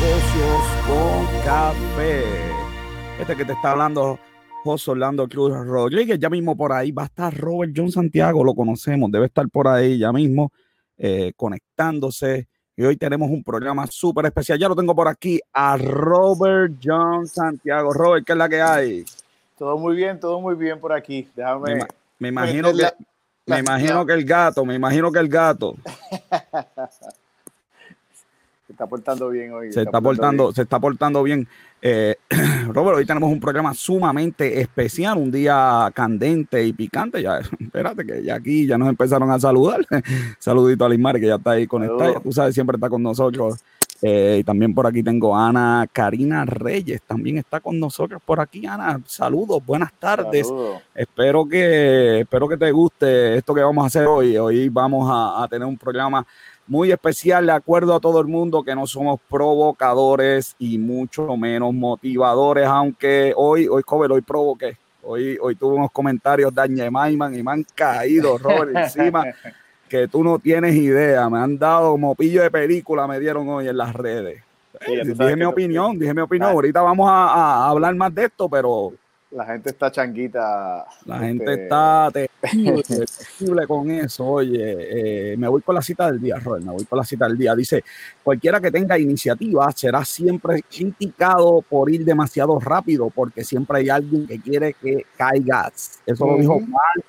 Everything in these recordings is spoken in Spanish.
Negocios con café. Este que te está hablando José Orlando Cruz Rodríguez, ya mismo por ahí va a estar Robert John Santiago, lo conocemos, debe estar por ahí ya mismo eh, conectándose. Y hoy tenemos un programa súper especial. Ya lo tengo por aquí a Robert John Santiago. Robert, ¿qué es la que hay? Todo muy bien, todo muy bien por aquí. Déjame. Me, me imagino que, la- me la- imagino que el gato, me imagino que el gato está portando bien hoy. se está portando, se está portando bien. Eh, Robert, hoy tenemos un programa sumamente especial, un día candente y picante. Ya, espérate que ya aquí ya nos empezaron a saludar. Saludito a Lismar que ya está ahí conectada. Tú sabes, siempre está con nosotros. Eh, y también por aquí tengo a Ana Karina Reyes, también está con nosotros por aquí. Ana, saludos, buenas tardes. Saludos. Espero que, espero que te guste esto que vamos a hacer hoy. Hoy vamos a, a tener un programa muy especial, de acuerdo a todo el mundo, que no somos provocadores y mucho menos motivadores, aunque hoy, hoy, Cover, hoy provoqué. Hoy, hoy tuve unos comentarios de Maiman y me han caído, Robert, encima, que tú no tienes idea. Me han dado como pillo de película, me dieron hoy en las redes. Sí, dije mi opinión, dije mi opinión. Ah. Ahorita vamos a, a hablar más de esto, pero La gente está changuita. la este, gente está terrible, con eso. Oye, eh, me voy con la cita del día, Robert, me voy con la cita del día. Dice, cualquiera que tenga iniciativa será siempre criticado por ir demasiado rápido, porque siempre hay alguien que quiere que caigas. Eso lo dijo. Mark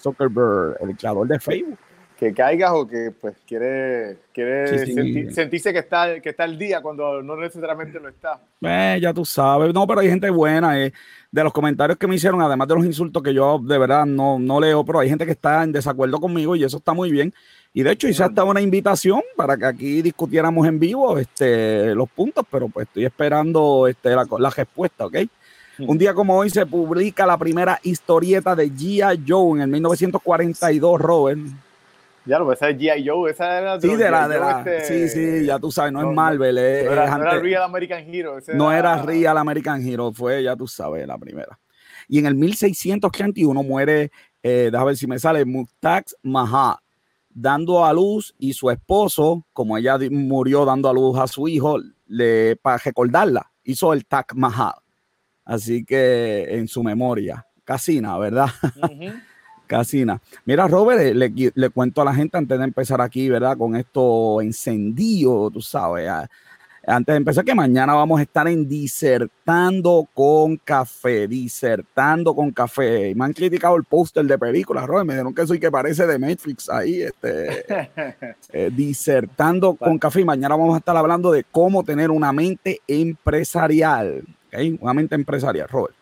Zuckerberg, el creador de Facebook. Que caigas o que pues quiere, quiere Sí, sí. senti- sentirse que está, que está al día cuando no necesariamente lo está. Eh, ya tú sabes, no, pero hay gente buena. eh. De los comentarios que me hicieron, además de los insultos que yo de verdad no, no leo, pero hay gente que está en desacuerdo conmigo y eso está muy bien. Y de hecho hice hasta una invitación para que aquí discutiéramos en vivo este, los puntos, pero pues estoy esperando este, la, la respuesta, ¿ok? Un día como hoy se publica la primera historieta de G.I. Joe en el 1942, Robert. Ya lo esa es G.I. Joe, esa era Sí, de la, de la, este, sí, sí, ya tú sabes, no, no, es Marvel, es, No era, es no era antes- Real American Hero. no era Real American Hero, fue, ya tú sabes, la primera. Y en el 1631 muere, eh, déjame ver si me sale, Mutax Mahal, dando a luz y su esposo, como ella murió dando a luz a su hijo, le, para recordarla, hizo el Taj Mahal. Así que en su memoria, Casina, ¿verdad? Ujú. Casina. Mira, Robert, eh, le, cuento a la gente antes de empezar aquí, ¿verdad? Con esto encendido, tú sabes. Antes de empezar, que mañana vamos a estar en Disertando con Café, Disertando con Café. Y me han criticado el póster de películas, Robert, me dijeron que soy que parece de Netflix ahí, este, eh, Disertando con Café. Y mañana vamos a estar hablando de cómo tener una mente empresarial, ¿ok? Una mente empresarial, Robert.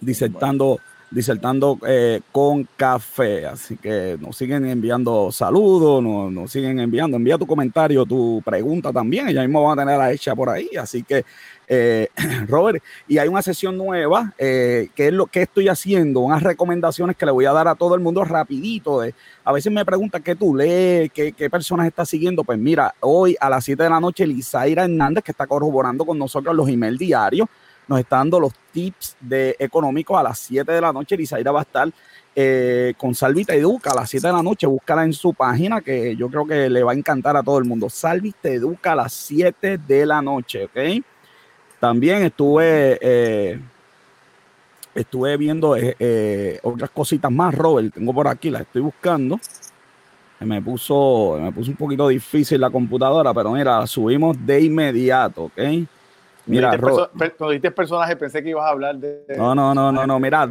Disertando disertando eh, con café. Así que nos siguen enviando saludos, nos, nos siguen enviando. Envía tu comentario, tu pregunta también. Ella mismo va a tener la hecha por ahí. Así que, eh, Robert, y hay una sesión nueva eh, que es lo que estoy haciendo, unas recomendaciones que le voy a dar a todo el mundo rapidito. A veces me preguntan qué tú lees, qué, qué personas estás siguiendo. Pues mira, hoy a las 7 de la noche, Lizaira Hernández, que está corroborando con nosotros los emails diarios, nos está dando los tips de económicos a las 7 de la noche. Lizaira va a estar eh, con Salvita Educa a las 7 de la noche. Búscala en su página que yo creo que le va a encantar a todo el mundo. Salvita Educa a las 7 de la noche, ¿ok? También estuve, eh, estuve viendo eh, otras cositas más, Robert. Tengo por aquí, las estoy buscando. Me puso, me puso un poquito difícil la computadora, pero mira, subimos de inmediato, ¿ok? Mira, cuando dijiste personaje pensé que ibas a hablar de... No, no, no, no, no, mira,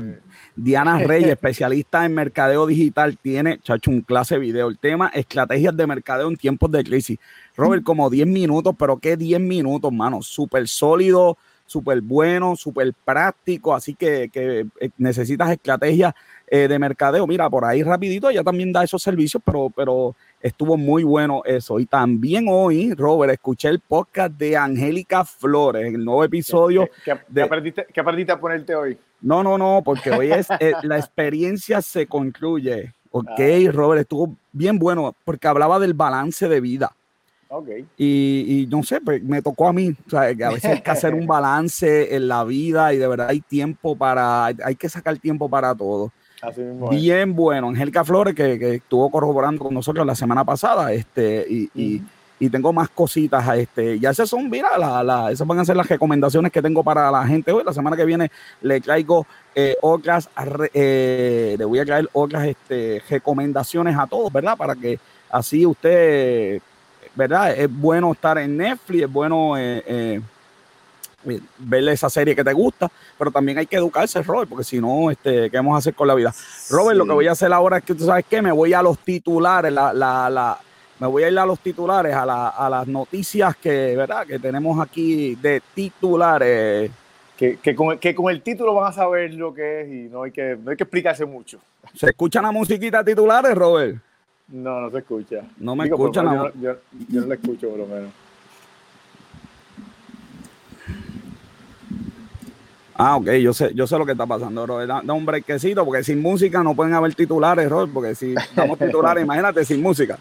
Diana Reyes, especialista en mercadeo digital, tiene, chacho, un clase de video. El tema, estrategias de mercadeo en tiempos de crisis. Robert, como 10 minutos, pero ¿qué 10 minutos, mano? Súper sólido, súper bueno, súper práctico, así que, que, eh, necesitas estrategias eh, de mercadeo. Mira, por ahí rapidito, ella también da esos servicios, pero, pero estuvo muy bueno eso. Y también hoy, Robert, escuché el podcast de Angélica Flores, el nuevo episodio. ¿Qué, qué- de- qué aprendiste, qué aprendiste a ponerte hoy? No, no, no, porque hoy es eh, la experiencia se concluye. Ok, Ah. Robert, estuvo bien bueno porque hablaba del balance de vida. Ok. Y, y no sé, pues me tocó a mí. O sea, que a veces hay que hacer un balance en la vida y de verdad hay tiempo para, hay que sacar tiempo para todo. Así mismo. es. Bien bueno. Angélica Flores, que, que estuvo corroborando con nosotros la semana pasada, este, y, y, y tengo más cositas. Este, ya esas son, mira, la, esas van a ser las recomendaciones que tengo para la gente hoy. La semana que viene le traigo eh, otras, eh, le voy a traer otras este, recomendaciones a todos, ¿verdad? Para que así usted, ¿verdad? Es bueno estar en Netflix, es bueno eh, ver esa serie que te gusta, pero también hay que educarse, Robert, porque si no, este, ¿qué vamos a hacer con la vida? Robert, lo que voy a hacer ahora es que tú sabes que me voy a los titulares, la, la, la me voy a ir a los titulares, a, la, a las noticias que, ¿verdad? que tenemos aquí de titulares. Que, que, con, que, con, el título van a saber lo que es y no hay que, no hay que explicarse mucho. ¿Se escucha la musiquita titulares, Robert? No, no se escucha. No me escuchan. Yo, yo, yo, no la escucho, por lo menos. Ah, ok, yo sé, yo sé lo que está pasando, Robert. Da, un brequecito, porque sin música no pueden haber titulares, Robert, porque si damos titulares, imagínate sin música.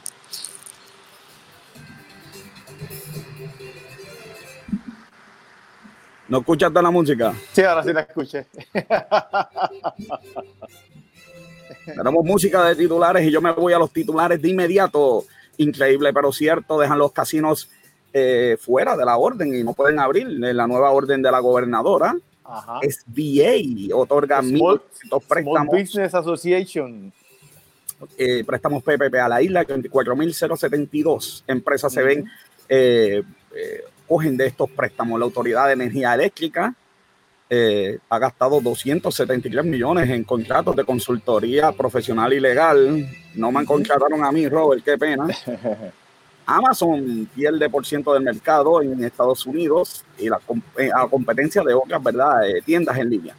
¿No escuchaste la música? Sí, ahora sí la escuché. Tenemos música de titulares y yo me voy a los titulares de inmediato. Increíble, pero cierto, dejan los casinos eh, fuera de la orden y no pueden abrir. La nueva orden de la gobernadora. Ajá. SBA otorga Small, préstamos. Small Business Association. Eh, préstamos PPP a la isla, 24.072 empresas se ven eh, eh, cogen de estos préstamos. La Autoridad de Energía Eléctrica eh, ha gastado 273 millones en contratos de consultoría profesional y legal. No me contrataron a mí, Robert, qué pena. Amazon pierde por ciento del mercado en Estados Unidos y la, eh, a competencia de otras ¿verdad? Eh, tiendas en línea.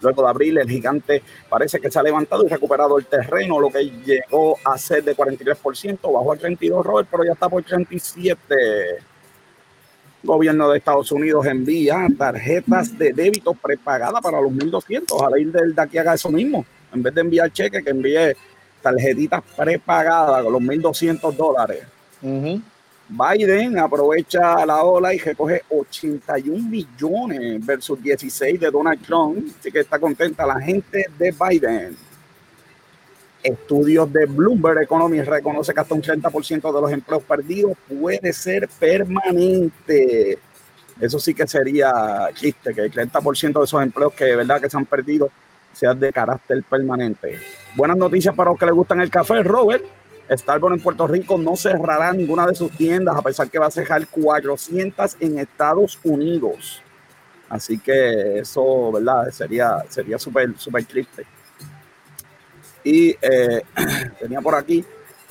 Luego de abril, el gigante parece que se ha levantado y recuperado el terreno, lo que llegó a ser de 43%, bajó al 32, Robert, pero ya está por 37 gobierno de Estados Unidos envía tarjetas de débito prepagadas para los 1.200. A ir del de aquí haga eso mismo. En vez de enviar cheques, que envíe tarjetitas prepagadas con los 1.200 dólares. Biden aprovecha la ola y recoge 81 millones versus 16 de Donald Trump. Así que está contenta la gente de Biden. Estudios de Bloomberg Economy reconoce que hasta un 30% de los empleos perdidos puede ser permanente. Eso sí que sería chiste, que el 30% de esos empleos que verdad que se han perdido sean de carácter permanente. Buenas noticias para los que les gustan el café, Robert. Starbucks en Puerto Rico no cerrará ninguna de sus tiendas, a pesar que va a cerrar 400 en Estados Unidos. Así que eso, ¿verdad? Sería sería súper, súper triste. Y eh, tenía por aquí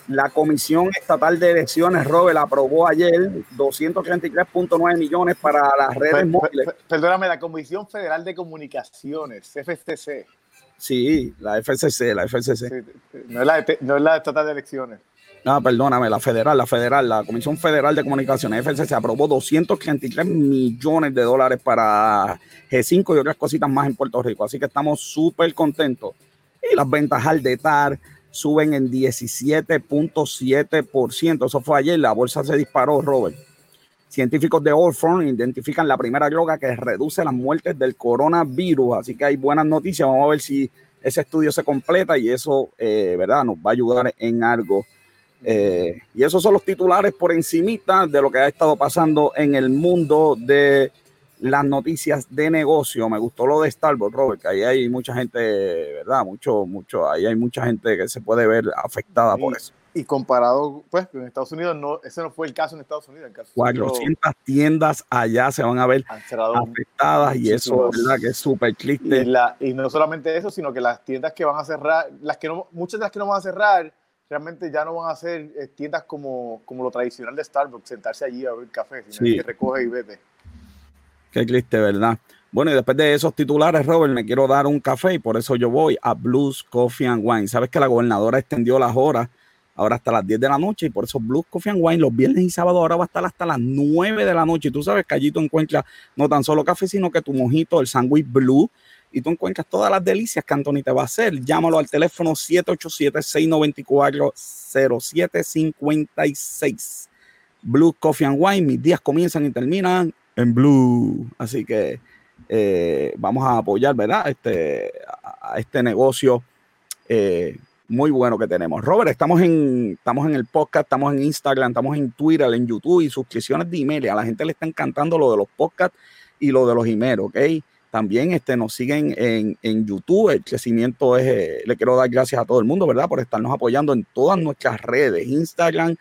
la Comisión Estatal de Elecciones, Robert, aprobó ayer 233.9 millones para las redes móviles. Perdóname, la Comisión Federal de Comunicaciones, FCC. Sí, la FCC, la FCC. no, es la, no es la Estatal de Elecciones. No, perdóname, la federal, la federal, la Comisión Federal de Comunicaciones, FCC, aprobó 233 millones de dólares para G5 y otras cositas más en Puerto Rico. Así que estamos súper contentos y las ventas al detar suben en 17.7%. Eso fue ayer, la bolsa se disparó, Robert. Científicos de Allfront identifican la primera droga que reduce las muertes del coronavirus, así que hay buenas noticias. Vamos a ver si ese estudio se completa y eso, eh, ¿verdad? Nos va a ayudar en algo. Eh, y esos son los titulares por encimita de lo que ha estado pasando en el mundo de las noticias de negocio. Me gustó lo de Starbucks, Robert, que ahí hay mucha gente, ¿verdad? Mucho, mucho, ahí hay mucha gente que se puede ver afectada por eso. Y comparado, pues, en Estados Unidos, no, ese no fue el caso en Estados Unidos. El caso 400 tiendas allá se van a ver afectadas y eso, ¿verdad? Que es súper triste. Y, y no solamente eso, sino que las tiendas que van a cerrar, las que no, muchas de las que no van a cerrar, realmente ya no van a ser eh, tiendas como, como lo tradicional de Starbucks, sentarse allí a beber café, sino que recoge y vete. Qué triste, ¿verdad? Bueno, y después de esos titulares, Robert, me quiero dar un café y por eso yo voy a Blues Coffee and Wine. Sabes que la gobernadora extendió las horas ahora hasta las 10 de la noche y por eso Blues Coffee and Wine los viernes y sábados ahora va a estar hasta las 9 de la noche. Y tú sabes que allí tú encuentras no tan solo café, sino que tu mojito, el sándwich blue y tú encuentras todas las delicias que Anthony te va a hacer. Llámalo al teléfono 787-694-0756. Blue Coffee and Wine, mis días comienzan y terminan en blue. Así que eh, vamos a apoyar, ¿verdad? Este, a, este negocio, eh, muy bueno que tenemos. Robert, estamos en, estamos en el podcast, estamos en Instagram, estamos en Twitter, en YouTube y suscripciones de email. A la gente le está encantando lo de los podcasts y lo de los emails, ¿ok? También este, nos siguen en, en YouTube. El crecimiento es, eh, le quiero dar gracias a todo el mundo, ¿verdad? Por estarnos apoyando en todas nuestras redes, Instagram,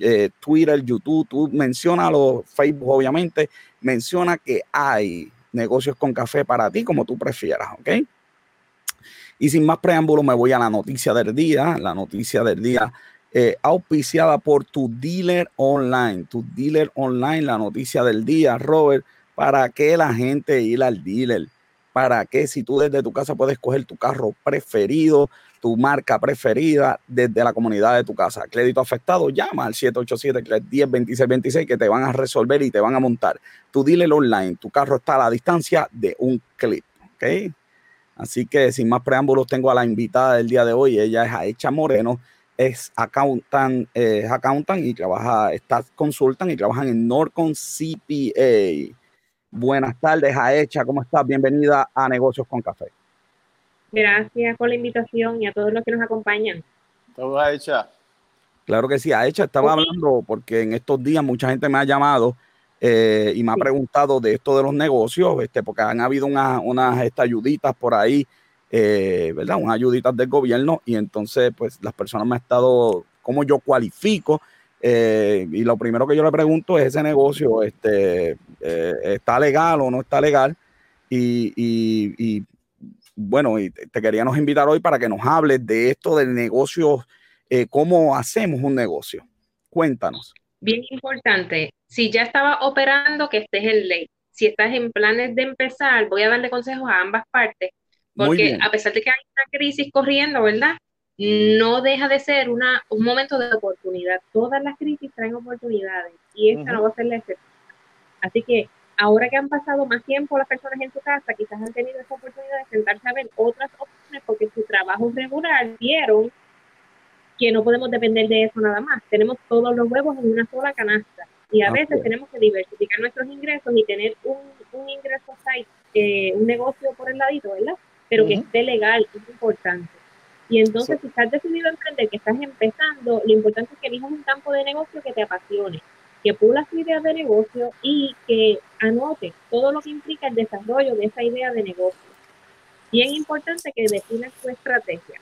eh, Twitter, YouTube. Tú menciona los Facebook, obviamente. Menciona que hay negocios con café para ti, como tú prefieras, ¿ok? Y sin más preámbulo, me voy a la noticia del día. La noticia del día eh, auspiciada por tu dealer online. Tu dealer online, la noticia del día, Robert. ¿Para qué la gente ir al dealer? ¿Para qué si tú desde tu casa puedes coger tu carro preferido, tu marca preferida desde la comunidad de tu casa? Crédito afectado, llama al 787-310-2626 que te van a resolver y te van a montar. Tu dealer online, tu carro está a la distancia de un clip. ¿ok? Así que sin más preámbulos, tengo a la invitada del día de hoy. Ella es Aecha Moreno, es accountant, eh, accountant y trabaja, está consultan y trabajan en Norcon CPA. Buenas tardes, Aecha, ¿cómo estás? Bienvenida a Negocios con Café. Gracias por la invitación y a todos los que nos acompañan. ¿Todo Aecha? Claro que sí, Aecha estaba hablando porque en estos días mucha gente me ha llamado eh, y me ha preguntado de esto de los negocios, este, porque han habido unas este, ayuditas por ahí, eh, ¿verdad? Unas ayuditas del gobierno y entonces pues las personas me han estado, ¿cómo yo cualifico? Eh, y lo primero que yo le pregunto es ese negocio, este, ¿está legal o no está legal? Y, bueno, y te queríamos invitar hoy para que nos hables de esto del negocio, cómo hacemos un negocio. Cuéntanos. Bien importante, si ya estaba operando, que estés en ley. Si estás en planes de empezar, voy a darle consejos a ambas partes, porque a pesar de que hay una crisis corriendo, ¿verdad? No deja de ser una, un momento de oportunidad. Todas las crisis traen oportunidades y esta no va a ser la excepción. Así que ahora que han pasado más tiempo las personas en su casa, quizás han tenido esa oportunidad de sentarse a ver otras opciones porque su trabajo regular vieron que no podemos depender de eso nada más. Tenemos todos los huevos en una sola canasta y a veces tenemos que diversificar nuestros ingresos y tener un, un ingreso site, eh, un negocio por el ladito, ¿verdad? Pero que esté legal, es importante. Y entonces, si estás decidido a emprender, que estás empezando, lo importante es que elijas un campo de negocio que te apasione, que pulas tu idea de negocio y que anote todo lo que implica el desarrollo de esa idea de negocio. Bien importante que definas tu estrategia.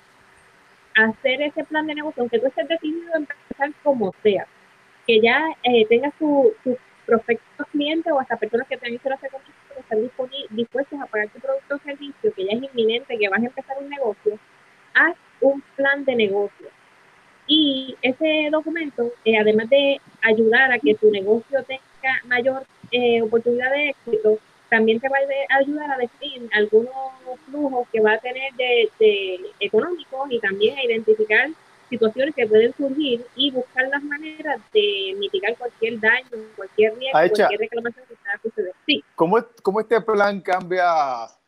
Hacer ese plan de negocio, aunque tú estés decidido a empezar como sea, que ya eh, tengas tu, tu prospectos clientes o hasta personas que te han hecho la que están dispuestos a pagar tu producto o servicio, que ya es inminente, que vas a empezar un negocio, haz un plan de negocio. Y ese documento, eh, además de ayudar a que tu negocio tenga mayor eh, oportunidad de éxito, también te va a ayudar a definir algunos flujos que va a tener de, de económicos y también a identificar situaciones que pueden surgir y buscar las maneras de mitigar cualquier daño, cualquier riesgo, cualquier reclamación que pueda suceder. Sí. ¿Cómo, ¿Cómo, este plan cambia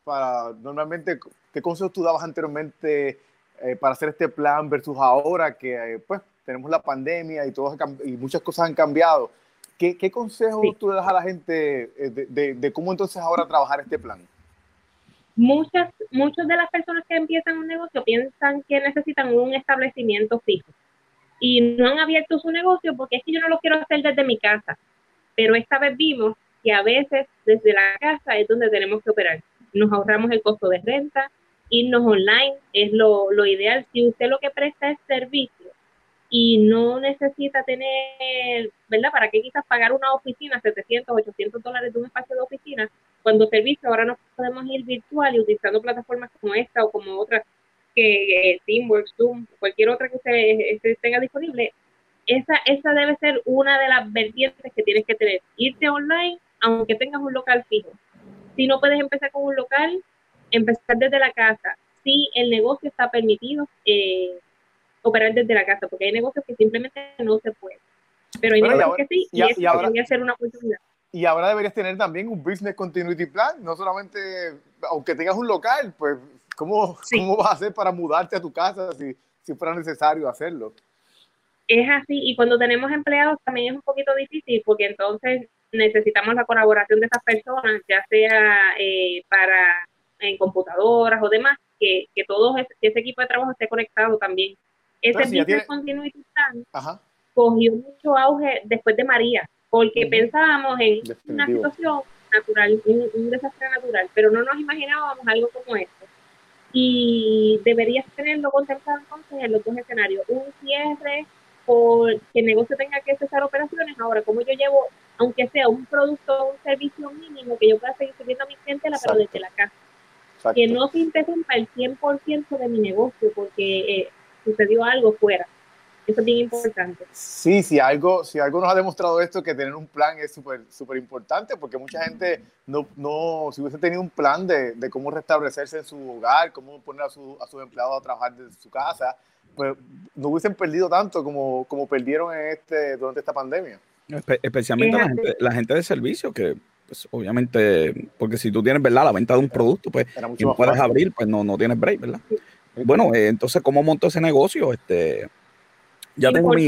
para normalmente, qué consejos tú dabas anteriormente eh, para hacer este plan versus ahora que pues tenemos la pandemia y, todo, y muchas cosas han cambiado? ¿Qué, qué consejos tú le das a la gente eh, de, de, de cómo entonces ahora trabajar este plan? muchas, muchas de las personas que empiezan un negocio piensan que necesitan un establecimiento fijo y no han abierto su negocio porque es que yo no lo quiero hacer desde mi casa. Pero esta vez vimos que a veces desde la casa es donde tenemos que operar. Nos ahorramos el costo de renta, irnos online es lo, lo ideal. Si usted lo que presta es servicio y no necesita tener, ¿verdad? ¿Para qué quizás pagar una oficina, 700, 800 dólares de un espacio de oficina? Cuando servicio ahora nos podemos ir virtual y utilizando plataformas como esta o como otras que eh, Teamworks, Zoom, cualquier otra que usted, tenga disponible, esa, esa debe ser una de las vertientes que tienes que tener. Irte online, aunque tengas un local fijo. Si no puedes empezar con un local, empezar desde la casa. Si el negocio está permitido, eh, operar desde la casa, porque hay negocios que simplemente no se pueden. Pero hay negocios que sí, y, y, y ahora, ser una oportunidad. Y ahora deberías tener también un business continuity plan, no solamente, aunque tengas un local, pues, ¿cómo, ¿cómo vas a hacer para mudarte a tu casa si, si fuera necesario hacerlo? Es así, y cuando tenemos empleados también es un poquito difícil, porque entonces necesitamos la colaboración de esas personas, ya sea eh, para en computadoras o demás, que, que todo ese, equipo de trabajo esté conectado también. Ese Business Continuity Plan cogió mucho auge después de María, porque pensábamos en una situación natural, un, desastre natural, pero no nos imaginábamos algo como esto. Y deberías tenerlo contemplado entonces en los dos escenarios, un cierre por que el negocio tenga que cesar operaciones. Ahora, como yo llevo, aunque sea un producto o un servicio mínimo, que yo pueda seguir sirviendo a mi gente, pero desde la casa. Que no se interrumpa el 100% de mi negocio porque eh, sucedió algo fuera. Eso es bien importante. Sí, si algo, si algo nos ha demostrado esto, que tener un plan es súper súper importante, porque mucha gente no, no, si hubiese tenido un plan de, de cómo restablecerse en su hogar, cómo poner a, su, a sus empleados a trabajar desde su casa, pues no hubiesen perdido tanto como, como perdieron en este, durante esta pandemia. especialmente la gente, la gente de servicio, que pues obviamente, porque si tú tienes, ¿verdad? La venta de un producto, pues, y no puedes abrir, pues no, no tienes break, ¿verdad? Bueno, eh, entonces, ¿cómo monto ese negocio? Este, ya tengo mi,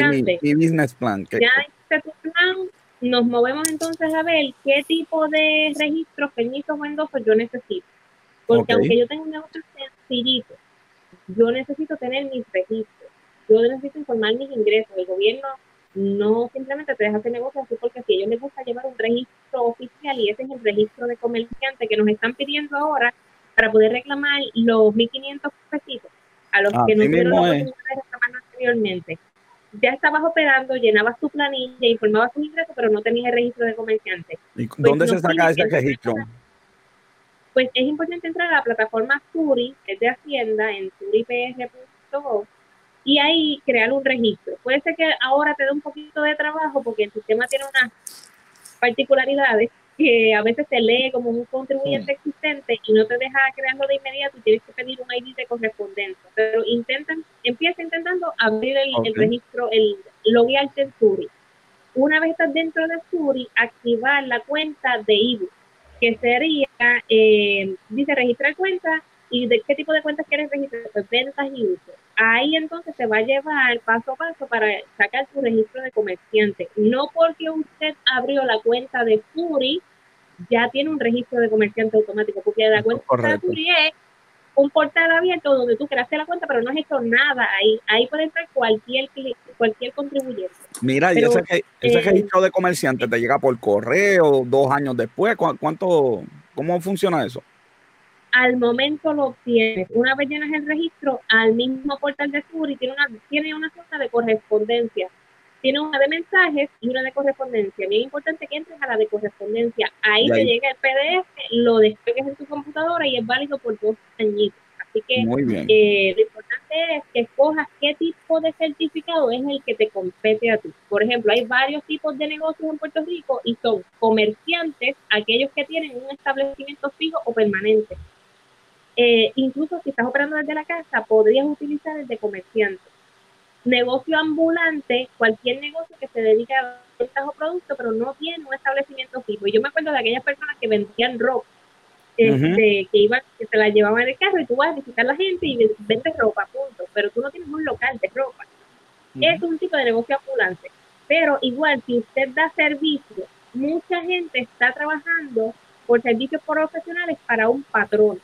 business plan. ya hice tu plan, nos movemos entonces a ver qué tipo de registros, permisos o endosos yo necesito. Porque aunque yo tenga un negocio sencillito, yo necesito tener mis registros, yo necesito informar mis ingresos. El gobierno no simplemente te deja hacer negocio así porque si a ellos les gusta llevar un registro oficial y ese es el registro de comerciante que nos están pidiendo ahora para poder reclamar los 1.500 pesitos a los que no tuvieron la reclamar anteriormente. Ya estabas operando, llenabas tu planilla, informabas tus ingresos, pero no tenías el registro de comerciante. ¿Y dónde pues se saca ese registro? pues es importante entrar a la plataforma Suri, que es de Hacienda, en suripr.gov, y ahí crear un registro. Puede ser que ahora te dé un poquito de trabajo porque el sistema tiene unas particularidades que a veces te lee como un contribuyente mm. existente y no te deja crearlo de inmediato y tienes que pedir un ID de correspondencia. Pero intentan, empieza intentando abrir el, registro, el loguearte en Suri. Una vez estás dentro de Suri, activar la cuenta de ebook que sería, eh, dice registrar cuenta y de qué tipo de cuentas quieres registrar, pues ventas y uso. Ahí entonces se va a llevar paso a paso para sacar su registro de comerciante. No porque usted abrió la cuenta de Furi, ya tiene un registro de comerciante automático, porque la cuenta de Furi es un portal abierto donde tú creaste la cuenta, pero no has hecho nada ahí. Ahí puede entrar cualquier cualquier contribuyente. Mira, y ese, ese eh, registro de comerciante te llega por correo dos años después. ¿Cuánto, cómo funciona eso? Al momento lo tienes. Una vez llenas el registro, al mismo portal de Suri tiene una, tiene una zona de correspondencia. Tiene una de mensajes y una de correspondencia. Bien importante que entres a la de correspondencia. Ahí, te llega el PDF, lo despegues en tu computadora y es válido por dos añitos. Así que eh, lo importante es que escojas qué tipo de certificado es el que te compete a ti. Por ejemplo, hay varios tipos de negocios en Puerto Rico y son comerciantes, aquellos que tienen un establecimiento fijo o permanente. Eh, incluso si estás operando desde la casa, podrías utilizar el de comerciante. Negocio ambulante, cualquier negocio que se dedique a ventas o productos, pero no tiene un establecimiento fijo. Y yo me acuerdo de aquellas personas que vendían ropa este, que iban, que se la llevaban en el carro y tú vas a visitar a la gente y vendes ropa, punto. Pero tú no tienes un local de ropa. Es un tipo de negocio ambulante. Pero igual, si usted da servicio, mucha gente está trabajando por servicios profesionales para un patrón.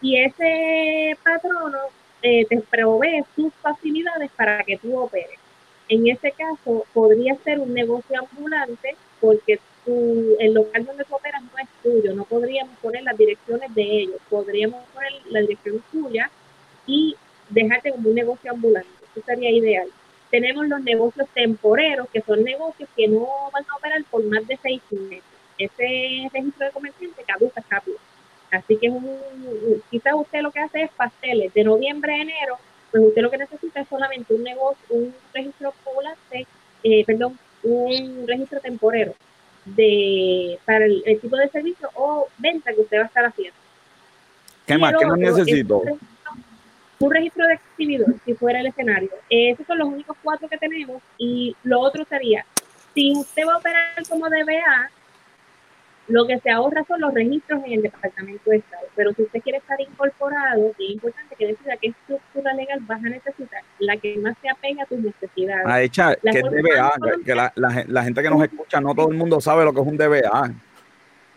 Y ese patrono eh, te provee sus facilidades para que tú operes. En ese caso, podría ser un negocio ambulante porque el local donde tú operas no es tuyo, no podríamos poner las direcciones de ellos, podríamos poner la dirección tuya y dejarte como un negocio ambulante, eso sería ideal. Tenemos los negocios temporeros, que son negocios que no van a operar por más de seis meses. Ese registro de comerciante caduca rápido. Así que es un, quizás usted lo que hace es pasteles de noviembre a enero, pues usted lo que necesita es solamente un negocio, un registro ambulante, eh, perdón, un registro temporero de para el, tipo de servicio o venta que usted va a estar haciendo. ¿Qué más? ¿Qué más necesito? Un registro, de exhibidor, si fuera el escenario. esos son los únicos cuatro que tenemos. Y lo otro sería, si usted va a operar como DBA, lo que se ahorra son los registros en el Departamento de Estado. Pero si usted quiere estar incorporado, es importante que decida qué estructura legal vas a necesitar, la que más se apega a tus necesidades. A echar, que es DBA, que la, la, gente que nos escucha, no todo el mundo sabe lo que es un DBA.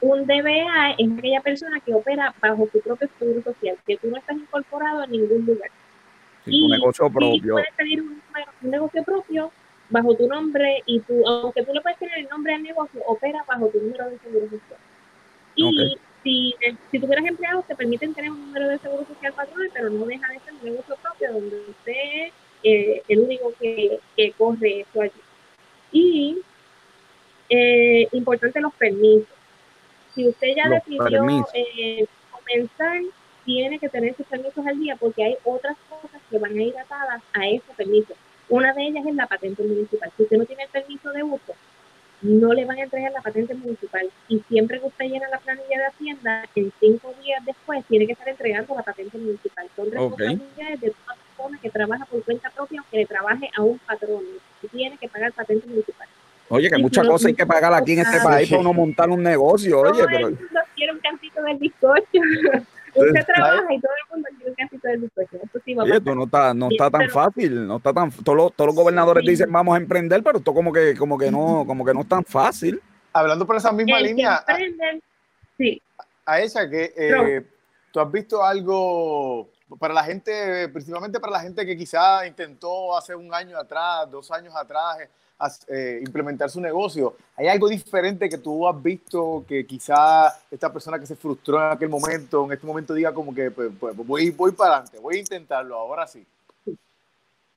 Un DBA es aquella persona que opera bajo su propio seguro social, que tú no estás incorporado en ningún lugar. y, un negocio propio. puedes tener un, negocio propio bajo tu nombre y tú, aunque tú le puedes tener el nombre del negocio, opera bajo tu número de seguro social. Y si, si tuvieras empleados, te permiten tener un número de seguro social patrón, pero no deja de ser un negocio propio donde usted es eh, el único que, que corre eso allí. Y eh, importante los permisos. Si usted ya decidió eh, comenzar, tiene que tener sus permisos al día porque hay otras cosas que van a ir atadas a esos permisos. Una de ellas es la patente municipal. Si usted no tiene el permiso de uso, no le van a entregar la patente municipal. Y siempre que usted llena la planilla de Hacienda, en cinco días después tiene que estar entregando la patente municipal. Son responsabilidades de toda persona que trabaja por cuenta propia, aunque le trabaje a un patrón. Tiene que pagar patente municipal. Oye, que muchas cosas hay que pagar aquí en este país para uno montar un negocio. Oye, pero. El mundo quiere un cantito del bizcocho. Usted trabaja y todo el mundo Esto sí va Oye, esto no está, no está tan fácil, no está tan. Todos los, todos los gobernadores dicen vamos a emprender, pero esto como que, como que no, como que no es tan fácil. Hablando por esa misma línea. sí. A esa que eh, tú has visto algo para la gente, principalmente para la gente que quizá intentó hace un año atrás, dos años atrás, eh, implementar su negocio. ¿Hay algo diferente que tú has visto que quizá esta persona que se frustró en aquel momento, en este momento diga como que pues, pues, voy, voy para adelante, voy a intentarlo, ahora sí?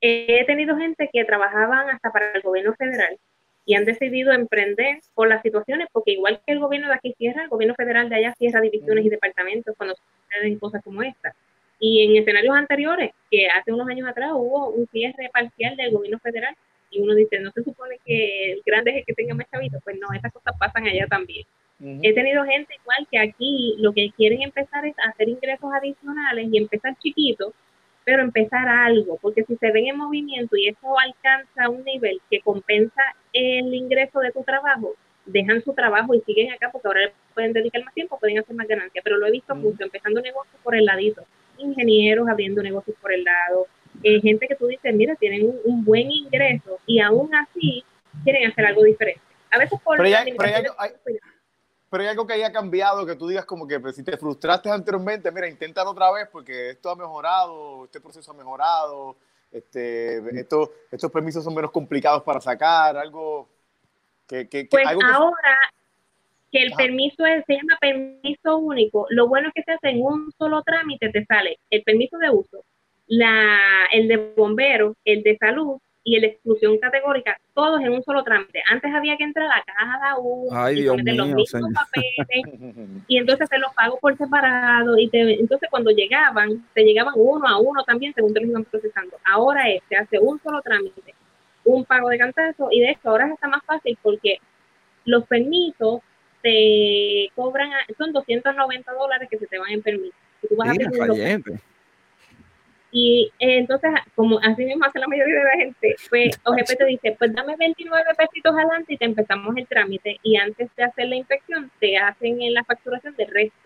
He tenido gente que trabajaban hasta para el gobierno federal y han decidido emprender por las situaciones, porque igual que el gobierno de aquí cierra, el gobierno federal de allá cierra divisiones y departamentos cuando suceden cosas como esta. Y en escenarios anteriores, que hace unos años atrás hubo un cierre parcial del gobierno federal y uno dice, no se supone que el grande es el que tenga más chavitos, pues no, esas cosas pasan allá también. He tenido gente igual que aquí lo que quieren empezar es hacer ingresos adicionales y empezar chiquitos, pero empezar algo, porque si se ven en movimiento y eso alcanza un nivel que compensa el ingreso de tu trabajo, dejan su trabajo y siguen acá porque ahora pueden dedicar más tiempo, pueden hacer más ganancias, pero lo he visto mucho, empezando negocios por el ladito, ingenieros abriendo negocios por el lado, eh, gente que tú dices, mira, tienen un, buen ingreso y aún así quieren hacer algo diferente. A veces por... Pero, hay, pero hay, algo que haya cambiado, que tú digas como que pues, si te frustraste anteriormente, mira, inténtalo otra vez porque esto ha mejorado, este proceso ha mejorado, este, esto, estos permisos son menos complicados para sacar, algo que... que, pues ahora que el permiso es, se llama permiso único, lo bueno es que se hace en un solo trámite, te sale el permiso de uso, la, el de bombero, el de salud y el de exclusión categórica, todos en un solo trámite. Antes había que entrar a cada uno y meter los mismos papeles y entonces se los pago por separado y entonces cuando llegaban, te llegaban uno a uno también según te lo iban procesando. Ahora es, se hace un solo trámite, un pago de cantazo y de esto ahora está más fácil porque los permisos te cobran, son 290 dólares que se te van en permiso. tú vas a y eh, entonces, como así mismo hace la mayoría de la gente, pues OGP te dice, pues dame 29 pesitos adelante y te empezamos el trámite. Y antes de hacer la inspección, te hacen en la facturación del resto.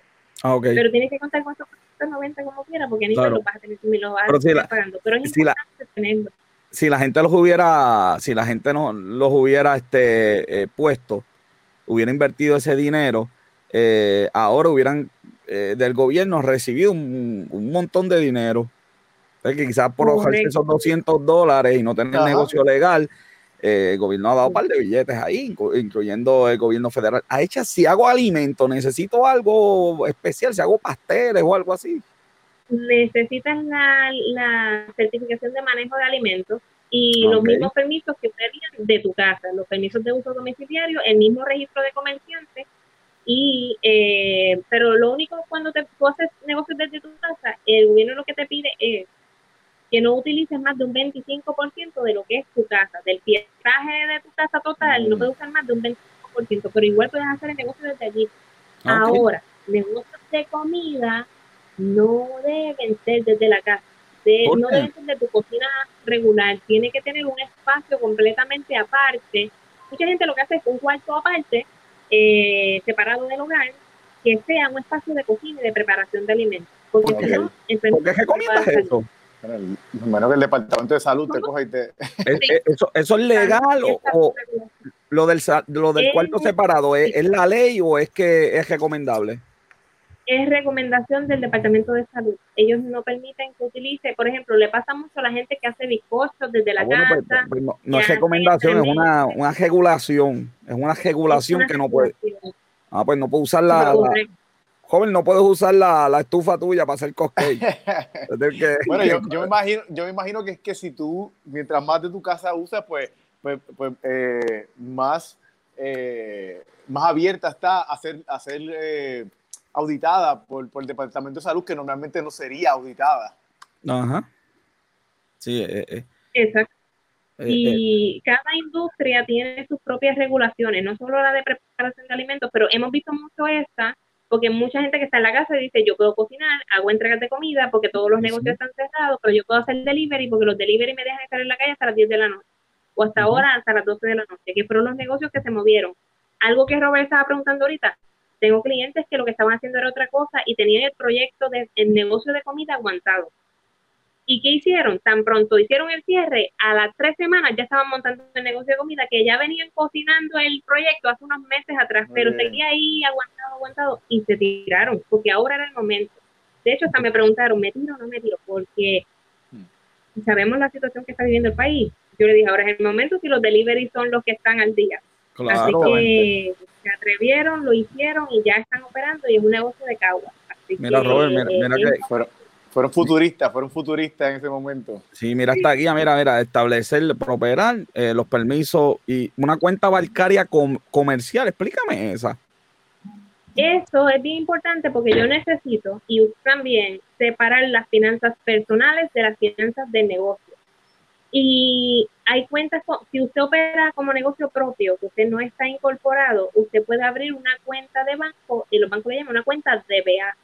Ah, okay. Pero tienes que contar con esos 90 como quieras, porque ni claro. lo vas a tener si lo vas a estar pagando. Pero es importante la, tenerlo. Si la gente los hubiera, si la gente no los hubiera este, eh, puesto, hubiera invertido ese dinero, eh, ahora hubieran del gobierno recibido un, un montón de dinero que quizás por ahorrarse esos 200 dólares y no tener negocio legal, eh, el gobierno ha dado un par de billetes ahí, incluyendo el gobierno federal. A hecha, si hago alimento, necesito algo especial, si hago pasteles o algo así. Necesitas la, certificación de manejo de alimentos y los mismos permisos que pedían de tu casa, los permisos de uso domiciliario, el mismo registro de comerciante. Y, eh, pero lo único cuando te, tú haces negocios desde tu casa, el gobierno lo que te pide es que no utilices más de un 25% de lo que es tu casa, del pietaje de tu casa total, no puedes usar más de un 25%, pero igual puedes hacer el negocio desde allí. Ahora, negocios de comida no deben ser desde la casa, no deben ser de tu cocina regular, tiene que tener un espacio completamente aparte. Mucha gente lo que hace es un cuarto aparte, eh, separado del hogar, que sea un espacio de cocina y de preparación de alimentos. Porque si no, ¿Por qué recomiendas eso? Bueno, que el departamento de salud te coja y te. ¿Eso, ¿Eso, es legal o, Lo del, lo del cuarto separado, ¿es, la ley o es que es recomendable? Es recomendación del Departamento de Salud. Ellos no permiten que utilice, por ejemplo, le pasa mucho a la gente que hace bizcochos desde la ah, pues, casa. Pues, no, es recomendación, es una, una regulación. Es una regulación que no puede. Ah, pues no puede usar la, joven, no puedes usar la, la, estufa tuya para hacer cosplay. bueno, yo, yo, me imagino, yo me imagino que es que si tú, mientras más de tu casa usas, pues pues, pues eh, más, eh, más abierta está a ser, a ser eh, auditada por, por, el Departamento de Salud, que normalmente no sería auditada. Ajá. Sí, Exacto. Y cada industria tiene sus propias regulaciones, no solo la de preparación de alimentos, pero hemos visto mucho esta, porque mucha gente que está en la casa dice, yo puedo cocinar, hago entregas de comida, porque todos los negocios están cerrados, pero yo puedo hacer delivery, porque los delivery me dejan estar en la calle hasta las 10 de la noche o hasta ahora hasta las 12 de la noche, que fueron los negocios que se movieron. Algo que Robert estaba preguntando ahorita, tengo clientes que lo que estaban haciendo era otra cosa y tenían el proyecto del negocio de comida aguantado. ¿Y qué hicieron? Tan pronto hicieron el cierre, a las tres semanas ya estaban montando el negocio de comida, que ya venían cocinando el proyecto hace unos meses atrás, pero seguía ahí aguantado, aguantado, y se tiraron, porque ahora era el momento. De hecho, hasta me preguntaron, ¿me tiro o no me tiro? Porque hmm. sabemos la situación que está viviendo el país yo le dije, ahora es el momento si los delivery son los que están al día. Así que se atrevieron, lo hicieron y ya están operando y es un negocio de cagua. mira, Robert, mira, mira eh, que fueron, futuristas, fueron futuristas en ese momento. Sí, mira esta guía, mira, mira, establecer, prosperar eh, los permisos y una cuenta bancaria comercial. Explícame esa. Eso es bien importante porque yo necesito y también separar las finanzas personales de las finanzas de negocio. Y hay cuentas, si usted opera como negocio propio, que usted no está incorporado, usted puede abrir una cuenta de banco, y los bancos le llaman una cuenta DBA.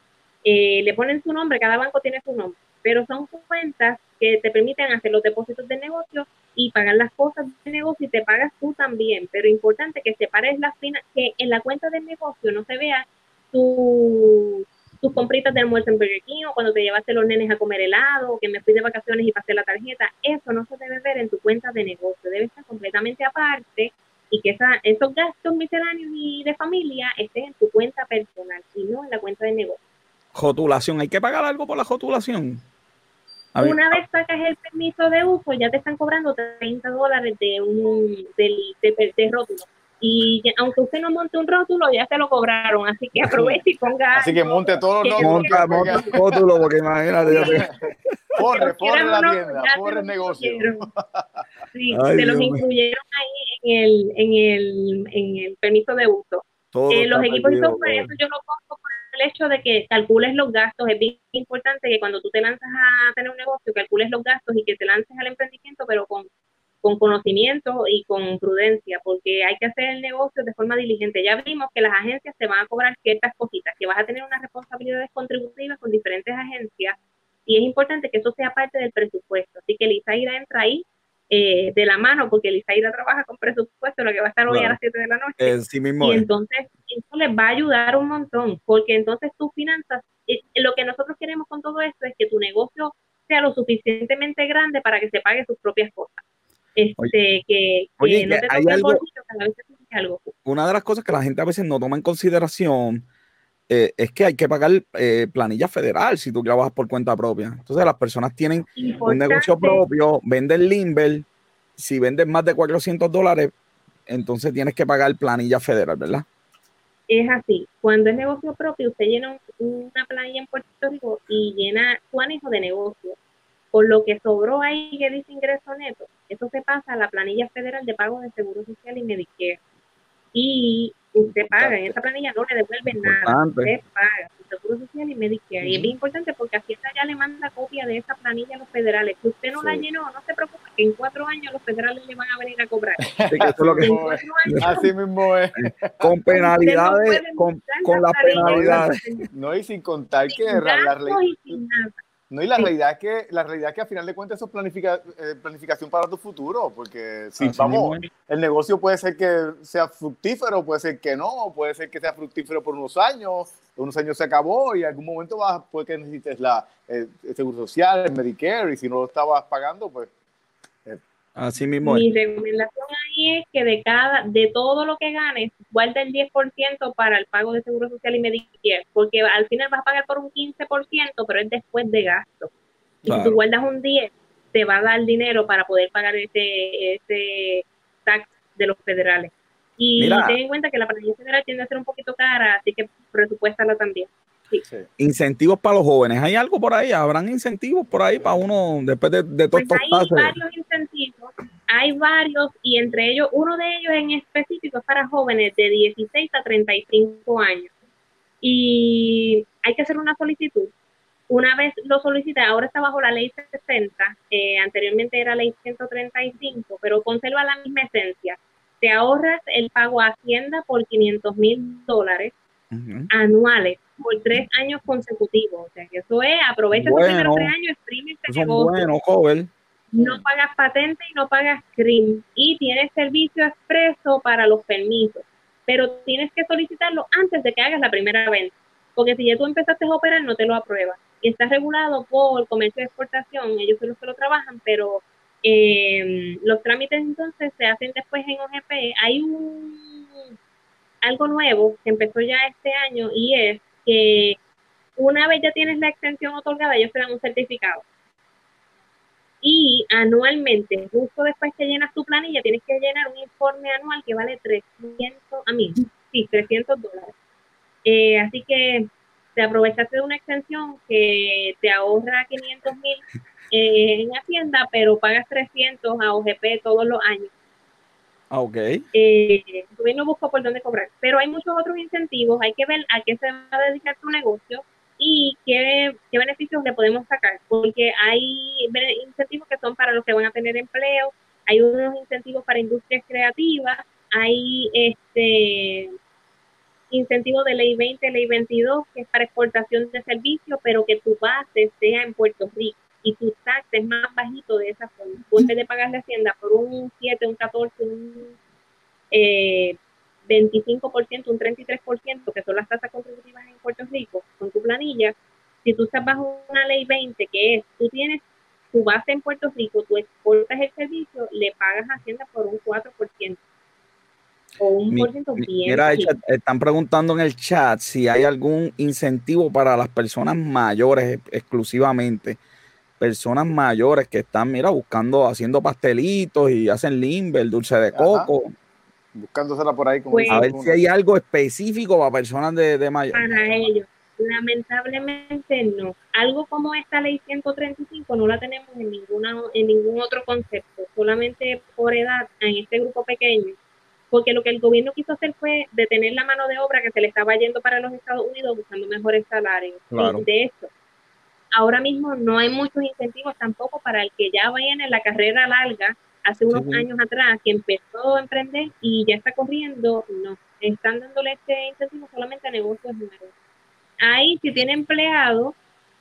Eh, le ponen su nombre, cada banco tiene su nombre, pero son cuentas que te permiten hacer los depósitos de negocio y pagar las cosas de negocio y te pagas tú también. Pero importante que separes las que en la cuenta de negocio no se vea tu tus compritas de almuerzo en Burger King o cuando te llevaste los nenes a comer helado o que me fui de vacaciones y pasé la tarjeta, eso no se debe ver en tu cuenta de negocio, debe estar completamente aparte y que esa, esos gastos misceláneos y de familia estén en tu cuenta personal y no en la cuenta de negocio. Jotulación, ¿hay que pagar algo por la jotulación? Una vez sacas el permiso de uso, ya te están cobrando 30 dólares de un del, de rótulo y aunque usted no monte un rótulo, ya se lo cobraron, así que aproveche y ponga. Así que monte todos los Monta, monta un rótulo, porque imagínate. Corre, corre la tienda, corre el negocio. Sí, se los incluyeron ahí en el, en el, en el permiso de uso. Eh, los equipos y software, eso yo lo pongo el hecho de que calcules los gastos. Es bien importante que cuando tú te lanzas a tener un negocio, calcules los gastos y que te lances al emprendimiento, pero con con conocimiento y con prudencia, porque hay que hacer el negocio de forma diligente. Ya vimos que las agencias te van a cobrar ciertas cositas, que vas a tener unas responsabilidades contributivas con diferentes agencias y es importante que eso sea parte del presupuesto. Así que Lizaira entra ahí eh, de la mano, porque Lizaira trabaja con presupuesto, lo que va a estar hoy a las 7 de la noche. y entonces eso les va a ayudar un montón, porque entonces tus finanzas, eh, lo que nosotros queremos con todo esto es que tu negocio sea lo suficientemente grande para que se pague sus propias cosas este, que, no te hay algo, algo. Una de las cosas que la gente a veces no toma en consideración eh, es que hay que pagar eh, planilla federal si tú trabajas por cuenta propia. Entonces las personas tienen un negocio propio, venden Limber, si venden más de 400 dólares, entonces tienes que pagar planilla federal, ¿verdad? Es así. Cuando es negocio propio, usted llena una planilla en Puerto Rico y llena su anejo de negocio por lo que sobró ahí que dice ingreso neto, eso se pasa a la planilla federal de pago de Seguro Social y Medicare. Y usted paga, en esa planilla no le devuelven nada, usted paga su Seguro Social y Medicare. Y es bien importante porque Hacienda ya le manda copia de esa planilla a los federales. Si usted no la llenó, no se preocupe, que en cuatro años los federales le van a venir a cobrar. Así mismo es. Con penalidades, con, con las penalidades. No, y sin contar que la, ley... No, y la realidad es que, la realidad es que a final de cuentas eso es planifica, eh, planificación para tu futuro, porque si vamos, el negocio puede ser que sea fructífero, puede ser que no, puede ser que sea fructífero por unos años, unos años se acabó y en algún momento vas, puede que necesites la, el seguro social, el Medicare, y si no lo estabas pagando, pues eh, Así mismo. Mi recomendación ahí es que de cada, de todo lo que ganes, guarda el 10% para el pago de seguro social y Medicare, porque al final vas a pagar por un 15%, pero es después de gasto. Y si tú guardas un 10, te va a dar dinero para poder pagar ese, ese tax de los federales. Y ten en cuenta que la planilla federal tiende a ser un poquito cara, así que presupuéstala también. Incentivos para los jóvenes. ¿Hay algo por ahí? ¿Habrán incentivos por ahí para uno después de, de todos pues Hay varios incentivos, hay varios y entre ellos, uno de ellos en específico es para jóvenes de 16 a 35 años. Y hay que hacer una solicitud. Una vez lo solicita, ahora está bajo la ley 60, eh, anteriormente era ley 135, pero conserva la misma esencia. Te ahorras el pago a Hacienda por 500 mil dólares anuales por tres años consecutivos. O sea, que eso es, aprovecha bueno, primeros tres años, exprime este negocio. Bueno, joven. No pagas patente y no pagas CRIM. Y tienes servicio expreso para los permisos. Pero tienes que solicitarlo antes de que hagas la primera venta. Porque si ya tú empezaste a operar, no te lo aprueba. Y está regulado por comercio de exportación. Ellos son los que lo trabajan, pero eh, los trámites entonces se hacen después en OGP. Hay un algo nuevo que empezó ya este año y es que una vez ya tienes la extensión otorgada, ellos te dan un certificado. Y anualmente, justo después que llenas tu planilla, tienes que llenar un informe anual que vale 300, a mí, sí, 300 dólares. Eh, así que te aprovechaste de una extensión que te ahorra 500 mil eh, en Hacienda, pero pagas 300 a OGP todos los años. Ah, ok. Eh, el gobierno busca por dónde cobrar, pero hay muchos otros incentivos, hay que ver a qué se va a dedicar tu negocio y qué, beneficios le podemos sacar, porque hay incentivos que son para los que van a tener empleo, hay unos incentivos para industrias creativas, hay este incentivos de ley 20, ley 22, que es para exportación de servicios, pero que tu base sea en Puerto Rico y tu tax es más bajito de esa forma. Tú en vez de pagar la hacienda por un 7, un 14, un eh, 25%, un 33%, que son las tasas contributivas en Puerto Rico, con tu planilla, si tú estás bajo una ley 20, que es, tú tienes tu base en Puerto Rico, tú exportas el servicio, le pagas a Hacienda por un 4%. O un por ciento bien. Mira, están preguntando en el chat si hay algún incentivo para las personas mayores exclusivamente personas mayores que están, mira, buscando, haciendo pastelitos y hacen limber, dulce de coco. Buscándosela por ahí. Como a ver si hay algo específico para personas de, de mayor. Para ellos. Lamentablemente no. Algo como esta ley 135 no la tenemos en ninguna en ningún otro concepto, solamente por edad en este grupo pequeño. Porque lo que el gobierno quiso hacer fue detener la mano de obra que se le estaba yendo para los Estados Unidos buscando mejores salarios. de esto ahora mismo no hay muchos incentivos tampoco para el que ya vaya en la carrera larga, hace unos años atrás, que empezó a emprender y ya está corriendo, no, están dándole este incentivo solamente a negocios nuevos. Ahí, si tiene empleado,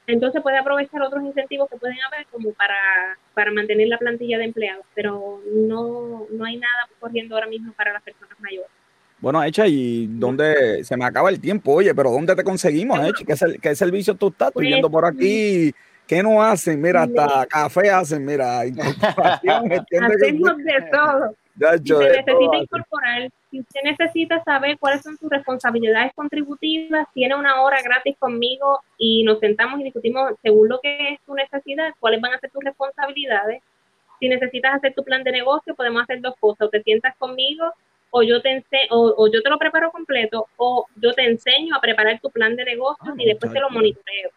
entonces puede aprovechar otros incentivos que pueden haber como para, para mantener la plantilla de empleados, pero no, no hay nada corriendo ahora mismo para las personas mayores. Bueno, Echa, ¿y dónde se me acaba el tiempo? Oye, pero ¿dónde te conseguimos, Echa? ¿Qué, servicio tú estás? Estoy viendo por aquí. ¿Qué no hacen? Mira, hasta café hacen, mira, incorporación. Hacemos de todo. si se necesita incorporar, si usted necesita saber cuáles son sus responsabilidades contributivas, tiene una hora gratis conmigo y nos sentamos y discutimos según lo que es tu necesidad, cuáles van a ser tus responsabilidades. Si necesitas hacer tu plan de negocio, podemos hacer dos cosas. O te sientas conmigo o yo te enseño, o, yo te lo preparo completo, o yo te enseño a preparar tu plan de negocios y después te lo monitoreo.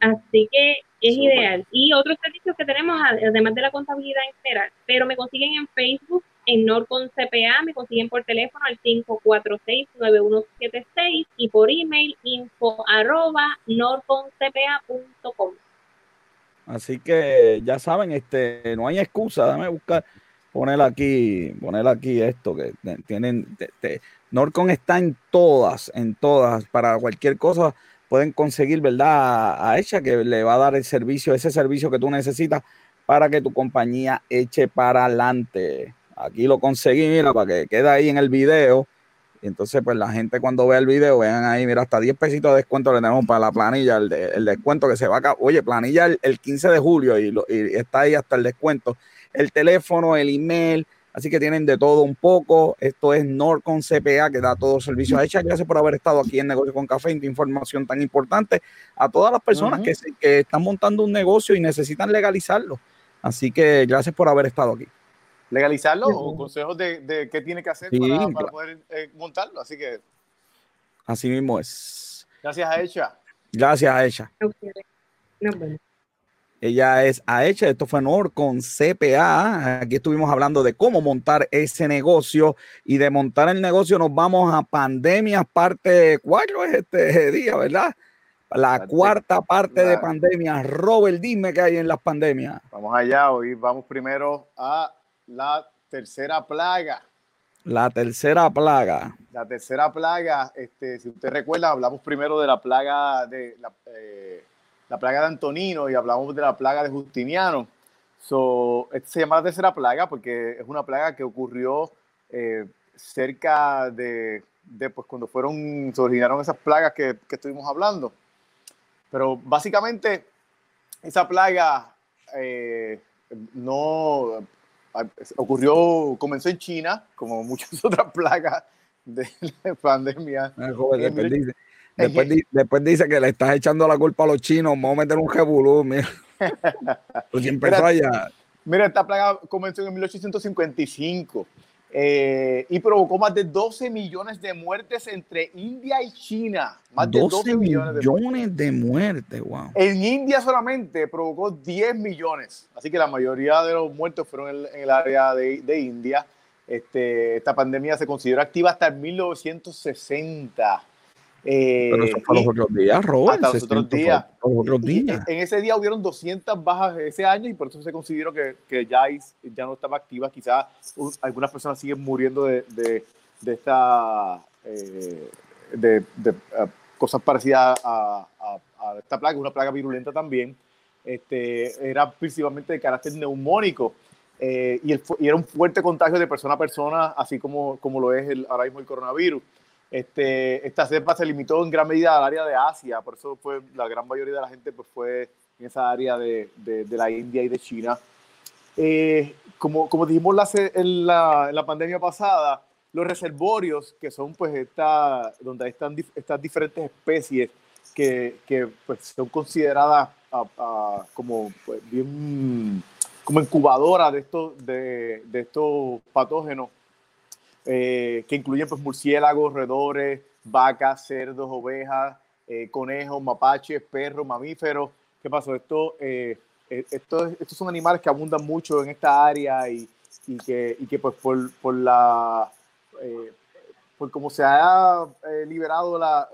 Así que es ideal. Y otros servicios que tenemos, además de la contabilidad en general, pero me consiguen en Facebook, en Norcon CPA, me consiguen por teléfono al 546-9176 y por email info arroba norconcpa.com. Así que ya saben, este, no hay excusa, dame buscar poner aquí, poner aquí esto que tienen, Norcon está en todas, en todas, para cualquier cosa pueden conseguir, ¿verdad? A ella que le va a dar el servicio, ese servicio que tú necesitas para que tu compañía eche para adelante. Aquí lo conseguí, mira, para que quede ahí en el video. Entonces, pues la gente cuando vea el video, vean ahí, mira, hasta 10 pesitos de descuento le tenemos para la planilla, el, el descuento que se va a... Oye, planilla el, 15 de julio y, y está ahí hasta el descuento el teléfono, el email, Así que tienen de todo un poco. Esto es Norcon CPA, que da todos los servicios a Hecha. Gracias por haber estado aquí en Negocio con Café, de información tan importante a todas las personas que, que, están montando un negocio y necesitan legalizarlo. Así que gracias por haber estado aquí. ¿Legalizarlo o consejos de, qué tiene que hacer para, poder eh, montarlo? Así que. Así mismo es. Gracias a Hecha. Gracias a Hecha. Ella es AECHA, esto fue con CPA. Aquí estuvimos hablando de cómo montar ese negocio y de montar el negocio nos vamos a pandemia parte 4 es este día, ¿verdad? La cuarta parte de pandemia. Robert, dime qué hay en las pandemias. Vamos allá, hoy vamos primero a la tercera plaga. La tercera plaga. La tercera plaga, este, si usted recuerda, hablamos primero de la plaga de la, eh, la plaga de Antonino y hablamos de la plaga de Justiniano. So, este se llama la tercera plaga porque es una plaga que ocurrió eh, cerca de, de, pues, cuando fueron, se originaron esas plagas que, que, estuvimos hablando. Pero básicamente esa plaga eh, no ocurrió, comenzó en China, como muchas otras plagas de la pandemia. Ah, Después, después, dice que le estás echando la culpa a los chinos, vamos a meter un jebulú, mira. Pues empezó allá. Mira, esta plaga comenzó en 1855 eh, y provocó más de 12 millones de muertes entre India y China. Más 12 de 12 millones, de, muertes, wow. En India solamente provocó 10 millones, así que la mayoría de los muertos fueron en, el área de, de India. Este, esta pandemia se consideró activa hasta 1960. Eh, Pero eso fue los otros días, Robert. Hasta los otros días. En ese día hubieron 200 bajas ese año y por eso se consideró que, que ya, ya no estaba activa. Quizás algunas personas siguen muriendo de, de, de esta, eh, de, de uh, cosas parecidas a, a, a, esta plaga, una plaga virulenta también. Este, era principalmente de carácter neumónico. Eh, y, el, y, era un fuerte contagio de persona a persona, así como, como lo es el, ahora mismo el coronavirus. Este, esta cepa se limitó en gran medida al área de Asia, por eso fue la gran mayoría de la gente pues, fue en esa área de, de, la India y de China. Eh, como, como dijimos la, en, la, en, la, pandemia pasada, los reservorios, que son pues esta, donde están estas diferentes especies que, que pues, son consideradas como pues, bien como incubadoras de estos, de, de estos patógenos, eh, que incluyen pues, murciélagos, roedores, vacas, cerdos, ovejas, eh, conejos, mapaches, perros, mamíferos. ¿Qué pasó? Esto, eh, estos, estos son animales que abundan mucho en esta área y, y que, y que pues por, por la por cómo se ha liberado la,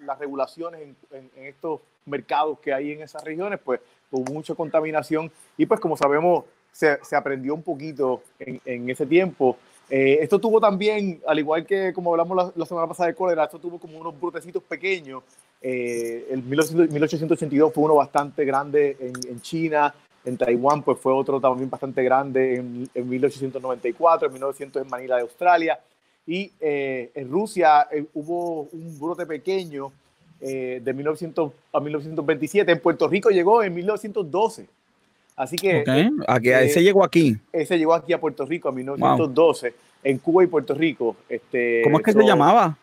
las regulaciones en, en, estos mercados que hay en esas regiones, pues hubo mucha contaminación y pues como sabemos se, se aprendió un poquito en, en ese tiempo eh, esto tuvo también, al igual que como hablamos la, semana pasada de cólera, esto tuvo como unos brotecitos pequeños. Eh, el 1882 fue uno bastante grande en, en, China, en Taiwán pues fue otro también bastante grande en, en 1894, en 1900 en Manila de Australia. Y eh, en Rusia eh, hubo un brote pequeño eh, de 1900 a 1927. En Puerto Rico llegó en 1912. Así que... Okay. Aquí, eh, ese llegó aquí. Ese llegó aquí a Puerto Rico en 1912, en Cuba y Puerto Rico. Este, ¿Cómo es que se llamaba?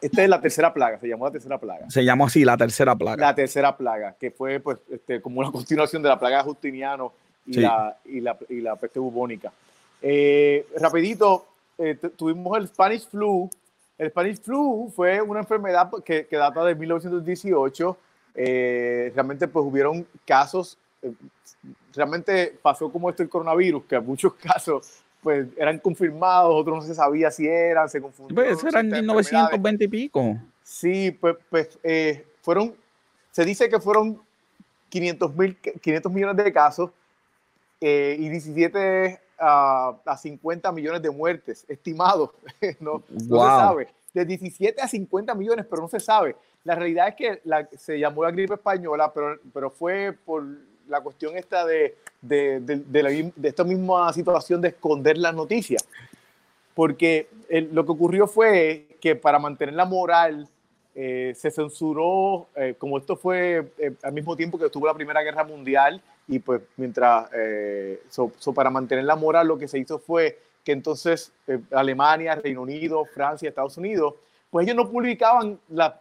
Esta es la tercera plaga, se llamó la tercera plaga. Se llamó así, la tercera plaga. La tercera plaga, que fue pues este, como una continuación de la plaga de Justiniano y, sí. la, y, la, y, la, peste bubónica. Eh, rapidito, eh, tuvimos el Spanish flu. El Spanish flu fue una enfermedad que, que data de 1918. Eh, realmente pues hubieron casos eh, realmente pasó como esto el coronavirus, que en muchos casos pues eran confirmados, otros no se sabía si eran, se confundieron. Pues eran 1920 y pico. Sí, pues, pues eh, fueron, se dice que fueron 500, mil, 500 millones de casos eh, y 17 a, a, 50 millones de muertes estimados. no, wow. no, se sabe. De 17 a 50 millones, pero no se sabe. La realidad es que la, se llamó la gripe española, pero, pero fue por la cuestión esta de, de, de, esta misma situación de esconder las noticias. Porque lo que ocurrió fue que para mantener la moral eh, se censuró, eh, como esto fue eh, al mismo tiempo que estuvo la Primera Guerra Mundial, y pues mientras, para mantener la moral, lo que se hizo fue que entonces Alemania, Reino Unido, Francia, Estados Unidos, pues ellos no publicaban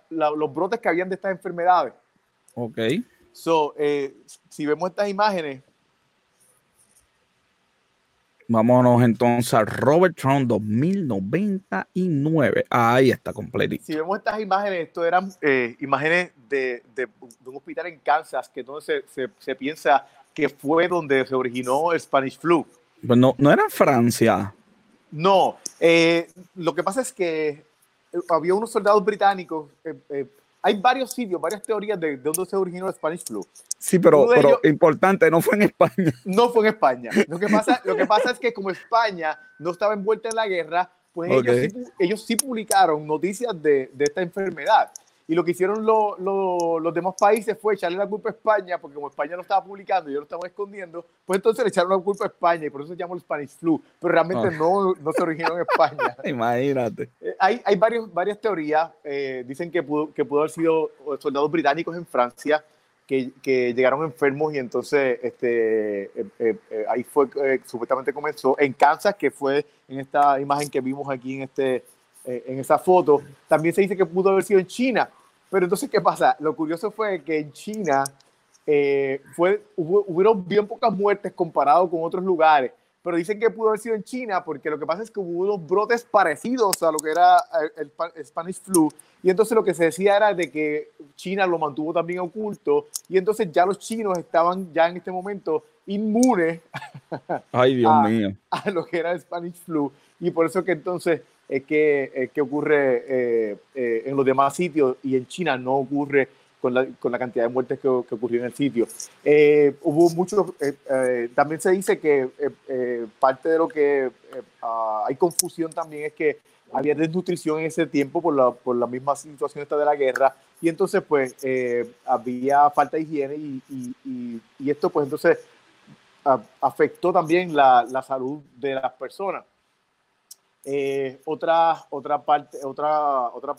los brotes que habían de estas enfermedades. Ok. So, si vemos estas imágenes, Vámonos entonces a Robert Trump 2099. Ahí está completo. Si vemos estas imágenes, esto eran eh, imágenes de, de, un hospital en Kansas, que entonces se, se, piensa que fue donde se originó el Spanish flu. Pues no, no era en Francia. No, eh, lo que pasa es que había unos soldados británicos eh, hay varios sitios, varias teorías de, de dónde se originó el Spanish flu. Sí, pero, pero importante, no fue en España. No fue en España. Lo que pasa, lo que pasa es que como España no estaba envuelta en la guerra, pues ellos, sí, ellos, sí, publicaron noticias de, de esta enfermedad. Y lo que hicieron los demás países fue echarle la culpa a España, porque como España no estaba publicando y ellos lo estaban escondiendo, pues entonces le echaron la culpa a España y por eso se llama el Spanish Flu. Pero realmente ah. no, no se originó en España. Imagínate. Eh, hay hay varios, varias teorías. Eh, dicen que pudo, que pudo haber sido soldados británicos en Francia que, que llegaron enfermos y entonces este, eh, ahí fue supuestamente comenzó. En Kansas, que fue en esta imagen que vimos aquí en este eh, en esa foto. También se dice que pudo haber sido en China. Pero entonces, ¿qué pasa? Lo curioso fue que en China eh, fue, hubo, hubieron bien pocas muertes comparado con otros lugares. Pero dicen que pudo haber sido en China porque lo que pasa es que hubo unos brotes parecidos a lo que era el, el Spanish flu. Y entonces lo que se decía era de que China lo mantuvo también oculto. Y entonces ya los chinos estaban ya en este momento inmunes Ay, Dios mío. a lo que era el Spanish flu. Y por eso que entonces es que, que ocurre eh, eh, en los demás sitios y en China no ocurre con la, con la cantidad de muertes que, que, ocurrió en el sitio. Eh, hubo muchos, también se dice que parte de lo que ah, hay confusión también es que había desnutrición en ese tiempo por la, por la misma situación esta de la guerra y entonces pues había falta de higiene y, y, y, esto pues entonces afectó también la, la salud de las personas. Eh, otra, otra parte, otra, otra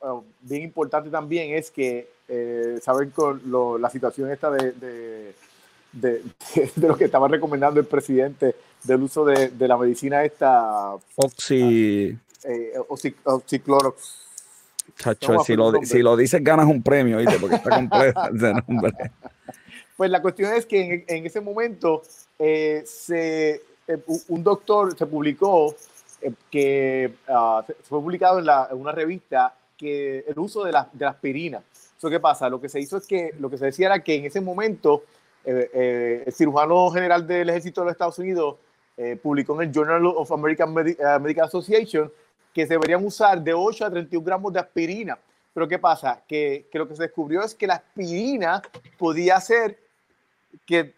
uh, bien importante también es que eh, saben con lo, la situación esta de, de, de, de, lo que estaba recomendando el presidente del uso de, la medicina esta Oxy eh, oxiclorox Chacho, si, lo, si lo dices ganas un premio, ¿viste? porque está completo ese nombre. Pues la cuestión es que en, en ese momento eh, se, un doctor se publicó que uh, fue publicado en, la, en, una revista que el uso de la, de la aspirina. ¿Eso qué pasa? Lo que se hizo es que lo que se decía era que en ese momento eh, eh, el cirujano general del ejército de los Estados Unidos eh, publicó en el Journal of American Medi Medical Association que se deberían usar de 8 a 31 gramos de aspirina. Pero ¿qué pasa? Que, que lo que se descubrió es que la aspirina podía hacer que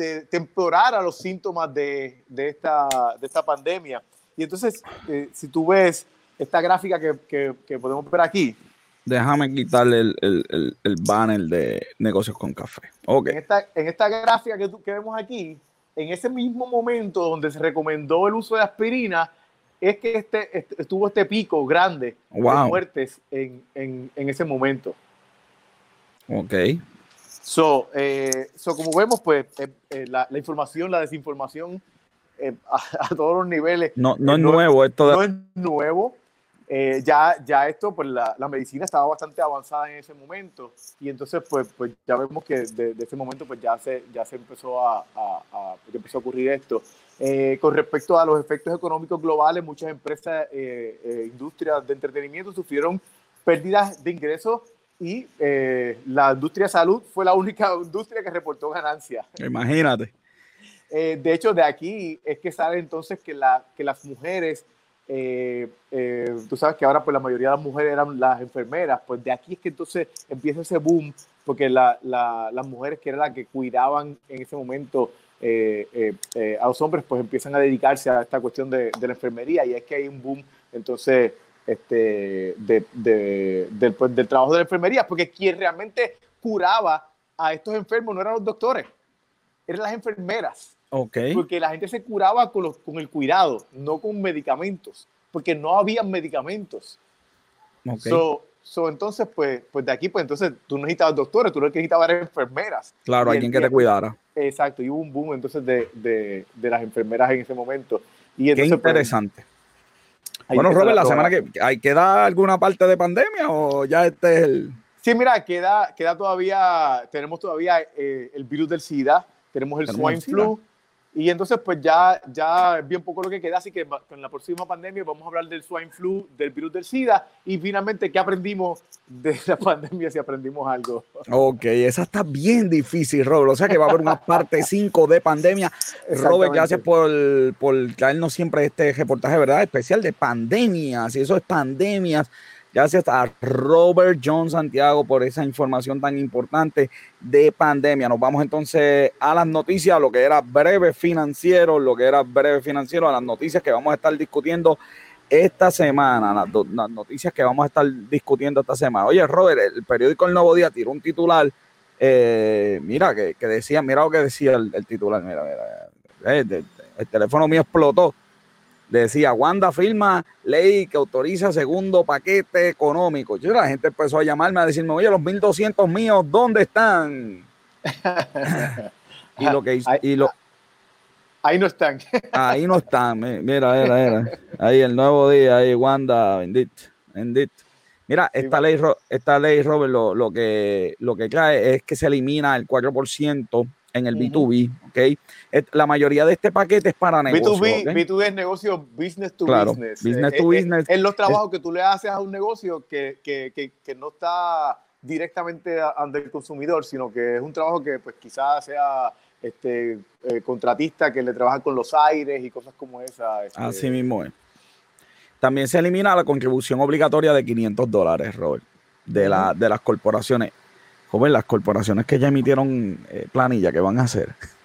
eh, te, temporara los síntomas de, de, esta, de esta pandemia. Y entonces, eh, si tú ves esta gráfica que, que, que, podemos ver aquí. Déjame quitarle el, el, el, banner de negocios con café. Okay. En, esta, en esta gráfica que, que vemos aquí, en ese mismo momento donde se recomendó el uso de aspirina, es que este, este estuvo este pico grande wow. de muertes en, en, en, ese momento. Ok. So, eh, so como vemos, pues eh, eh, la, la, información, la desinformación eh, a, a, todos los niveles. No, no es nuevo esto. De... No es nuevo. ya, ya esto, pues la, la, medicina estaba bastante avanzada en ese momento y entonces, pues, pues ya vemos que de, de ese momento, pues ya se, ya se empezó a, a, a ya empezó a ocurrir esto. con respecto a los efectos económicos globales, muchas empresas, industrias de entretenimiento sufrieron pérdidas de ingresos y eh, la industria de salud fue la única industria que reportó ganancias. Imagínate. Eh, de hecho, de aquí es que sale entonces que, la, que las mujeres, eh, eh, tú sabes que ahora pues la mayoría de las mujeres eran las enfermeras, pues de aquí es que entonces empieza ese boom, porque la, la, las mujeres que eran las que cuidaban en ese momento eh, a los hombres, pues empiezan a dedicarse a esta cuestión de, de la enfermería y es que hay un boom, entonces este, de, de, del, pues, del trabajo de la enfermería, porque quien realmente curaba a estos enfermos no eran los doctores, eran las enfermeras. Okay. Porque la gente se curaba con, los, con el cuidado, no con medicamentos, porque no había medicamentos. Okay. So, So, entonces, pues, pues de aquí, pues entonces tú necesitabas doctores, tú necesitabas enfermeras. Claro, alguien que te cuidara. Exacto, y hubo un boom entonces de, de, de las enfermeras en ese momento. Y Qué entonces, pues, interesante. Bueno, Robert, la semana que hay queda alguna parte de pandemia o ya este es el. Sí, mira, queda, queda todavía, tenemos todavía eh, el virus del SIDA, tenemos el swine flu, y entonces, pues ya, ya es bien poco lo que queda, así que con la próxima pandemia vamos a hablar del swine flu, del virus del SIDA y finalmente, ¿qué aprendimos de la pandemia si aprendimos algo? Ok, esa está bien difícil, Robert. O sea que va a haber una parte 5 de pandemia. Robert, gracias por, por traernos siempre este reportaje, ¿verdad? Especial de pandemias, y eso es pandemias Gracias a Robert John Santiago por esa información tan importante de pandemia. Nos vamos entonces a las noticias, lo que era breve financiero, lo que era breve financiero, a las noticias que vamos a estar discutiendo esta semana, las, noticias que vamos a estar discutiendo esta semana. Oye, Robert, el periódico El Nuevo Día tiró un titular, eh, mira, que, decía, mira lo que decía el, titular, mira, mira, eh, el teléfono mío explotó decía, Wanda firma ley que autoriza segundo paquete económico. Yo, la gente empezó a llamarme a decirme, oye, los 1.200 míos, ¿dónde están? y lo que y lo, ahí no están. ahí no están, mira, mira, mira. Ahí el nuevo día, ahí Wanda, bendito, bendito. Mira, esta ley, esta ley, Robert, lo, lo, que, lo que cae es que se elimina el 4% en el B2B, ¿ok? La mayoría de este paquete es para negocios. B2B, B2B es negocio business to business. Business to business. Es, los trabajos que tú le haces a un negocio que, que, que, que no está directamente ante el consumidor, sino que es un trabajo que pues quizás sea este, eh, contratista que le trabaja con los aires y cosas como esa. Este. Así mismo es. También se elimina la contribución obligatoria de 500 dólares, Robert, de, la, de las corporaciones joven, las corporaciones que ya emitieron eh, planilla, ¿qué van a hacer?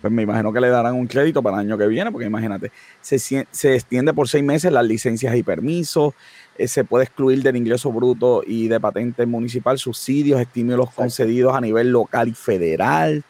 Pues me imagino que le darán un crédito para el año que viene, porque imagínate, se, se extiende por seis meses las licencias y permisos, eh, se puede excluir del ingreso bruto y de patente municipal subsidios, estímulos concedidos a nivel local y federal.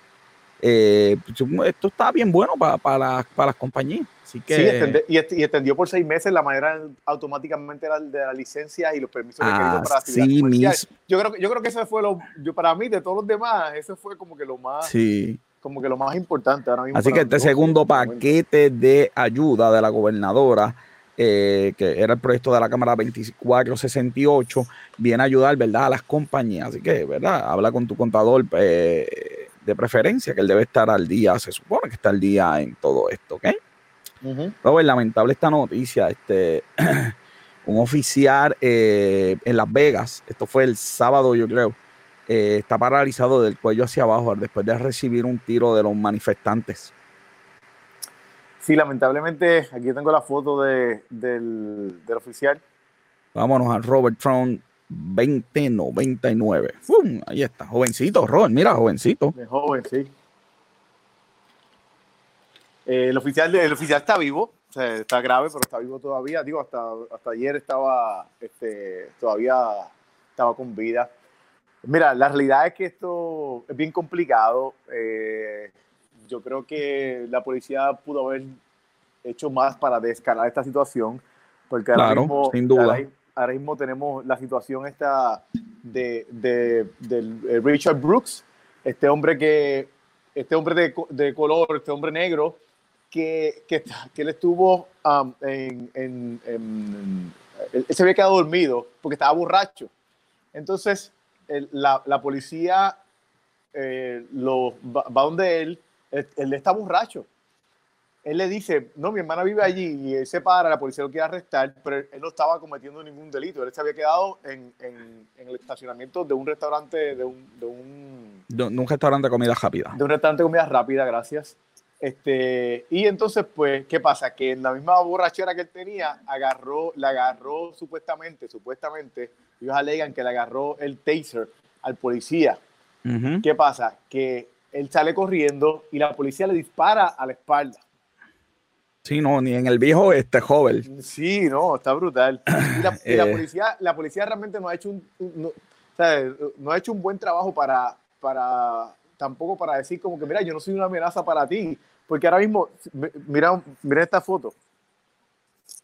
Eh, pues, esto está bien bueno para, para, para las compañías. Así que, sí, y, extendió por seis meses la manera automáticamente de la licencia y los permisos de crédito para sí, Yo creo, yo creo que eso fue lo, yo, para mí, de todos los demás, eso fue como que lo más, sí. como que lo más importante ahora mismo. Así que este segundo paquete de ayuda de la gobernadora, eh, que era el proyecto de la Cámara 2468, viene a ayudar, ¿verdad?, a las compañías. Así que, ¿verdad?, habla con tu contador eh, de preferencia, que él debe estar al día, se supone que está al día en todo esto, ¿ok? Uh lamentable esta noticia. Este, un oficial eh, en Las Vegas, esto fue el sábado, yo creo, eh, está paralizado del cuello hacia abajo después de recibir un tiro de los manifestantes. Sí, lamentablemente, aquí tengo la foto de, del, del, oficial. Vámonos a Robert Trump 2099. ¡Fum! Ahí está, jovencito, Robert, mira, jovencito. De joven, sí. Eh, el, oficial, el oficial está vivo, o sea, está grave, pero está vivo todavía. Digo, hasta, hasta ayer estaba, este, todavía estaba con vida. Mira, la realidad es que esto es bien complicado. Eh, yo creo que la policía pudo haber hecho más para descalar esta situación, porque ahora, mismo, sin duda. Ahora, mismo tenemos la situación esta de, de, de, Richard Brooks, este hombre que, este hombre de, de color, este hombre negro, que, que, que él estuvo um, en, en, Él se había quedado dormido porque estaba borracho. Entonces, la, la, policía eh, lo, va, donde él, él, está borracho. Él le dice, no, mi hermana vive allí y él se para, la policía lo quiere arrestar, pero él no estaba cometiendo ningún delito. Él se había quedado en, en, en el estacionamiento de un restaurante, de un, de un... De un restaurante de comida rápida. De un restaurante de comida rápida, gracias. Este, y entonces, pues, ¿qué pasa? Que en la misma borrachera que él tenía, agarró, le agarró supuestamente, supuestamente, ellos alegan que le agarró el taser al policía. ¿Qué pasa? Que él sale corriendo y la policía le dispara a la espalda. Sí, no, ni en el viejo este joven. Sí, no, está brutal. Y la, eh. policía, la policía realmente no ha hecho un, no, no ha hecho un buen trabajo para, para tampoco para decir como que, mira, yo no soy una amenaza para ti, porque ahora mismo, mira, mira esta foto.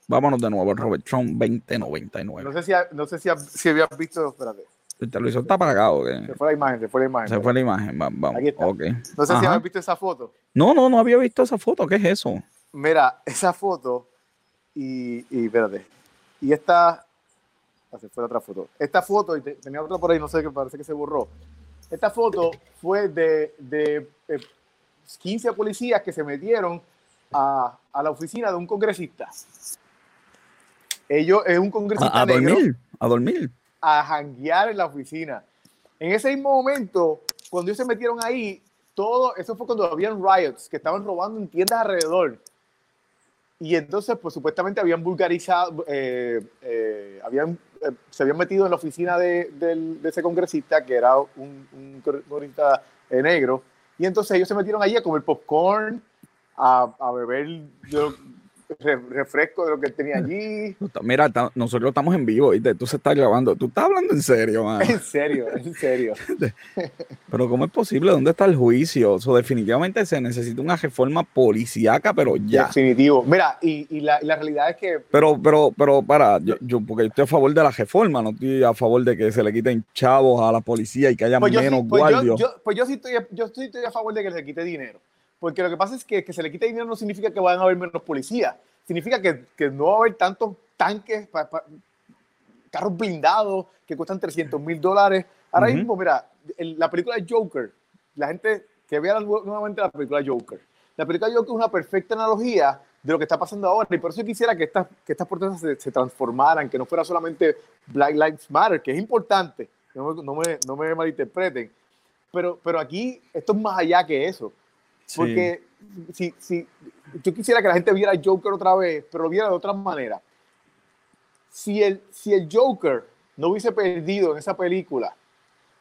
Vámonos de nuevo, Robert Trump 2099. No sé si, no sé si, si habías visto, espérate. El televisor está apagado. Se fue la imagen, se fue la imagen. Se fue la imagen, vamos. Aquí está. Okay. No sé si habías visto esa foto. No, no, no había visto esa foto. ¿Qué es eso? Mira, esa foto y, y espérate. Y esta, ah, se fue la otra foto. Esta foto, y tenía otra por ahí, no sé, que parece que se borró. Esta foto fue de, de, 15 policías que se metieron a, a, la oficina de un congresista. Ellos es un congresista a, a dormir, a dormir a janguear en la oficina. En ese mismo momento, cuando ellos se metieron ahí, todo, eso fue cuando habían riots, que estaban robando en tiendas alrededor. Y entonces, pues supuestamente habían vulgarizado, eh, eh, habían, eh, se habían metido en la oficina de, de, ese congresista, que era un, un congresista negro. Y entonces ellos se metieron allí a comer popcorn, a, a beber refresco de lo que tenía allí. Mira, nosotros estamos en vivo y tú se estás grabando. Tú estás hablando en serio, man. En serio, en serio. pero ¿cómo es posible? ¿Dónde está el juicio? O definitivamente se necesita una reforma policíaca, pero ya. Definitivo. Mira, y, y, la, la, realidad es que... Pero, pero, pero, para, yo, yo, porque estoy a favor de la reforma, no estoy a favor de que se le quiten chavos a la policía y que haya pues menos pues guardias. Yo, pues yo sí estoy, yo estoy a favor de que se le quite dinero. Porque lo que pasa es que que se le quite dinero no significa que vayan a haber menos policías. Significa que, que no va a haber tantos tanques, carros blindados que cuestan 300 mil dólares. Ahora mismo, mira, la película Joker, la gente que vea nuevamente la película Joker. La película Joker es una perfecta analogía de lo que está pasando ahora. Y por eso quisiera que estas, que estas protestas se, se, transformaran, que no fuera solamente Black Lives Matter, que es importante, no me, no me, no me malinterpreten. Pero, pero aquí esto es más allá que eso. Porque si, si, yo quisiera que la gente viera Joker otra vez, pero lo viera de otra manera. Si el, si el Joker no hubiese perdido en esa película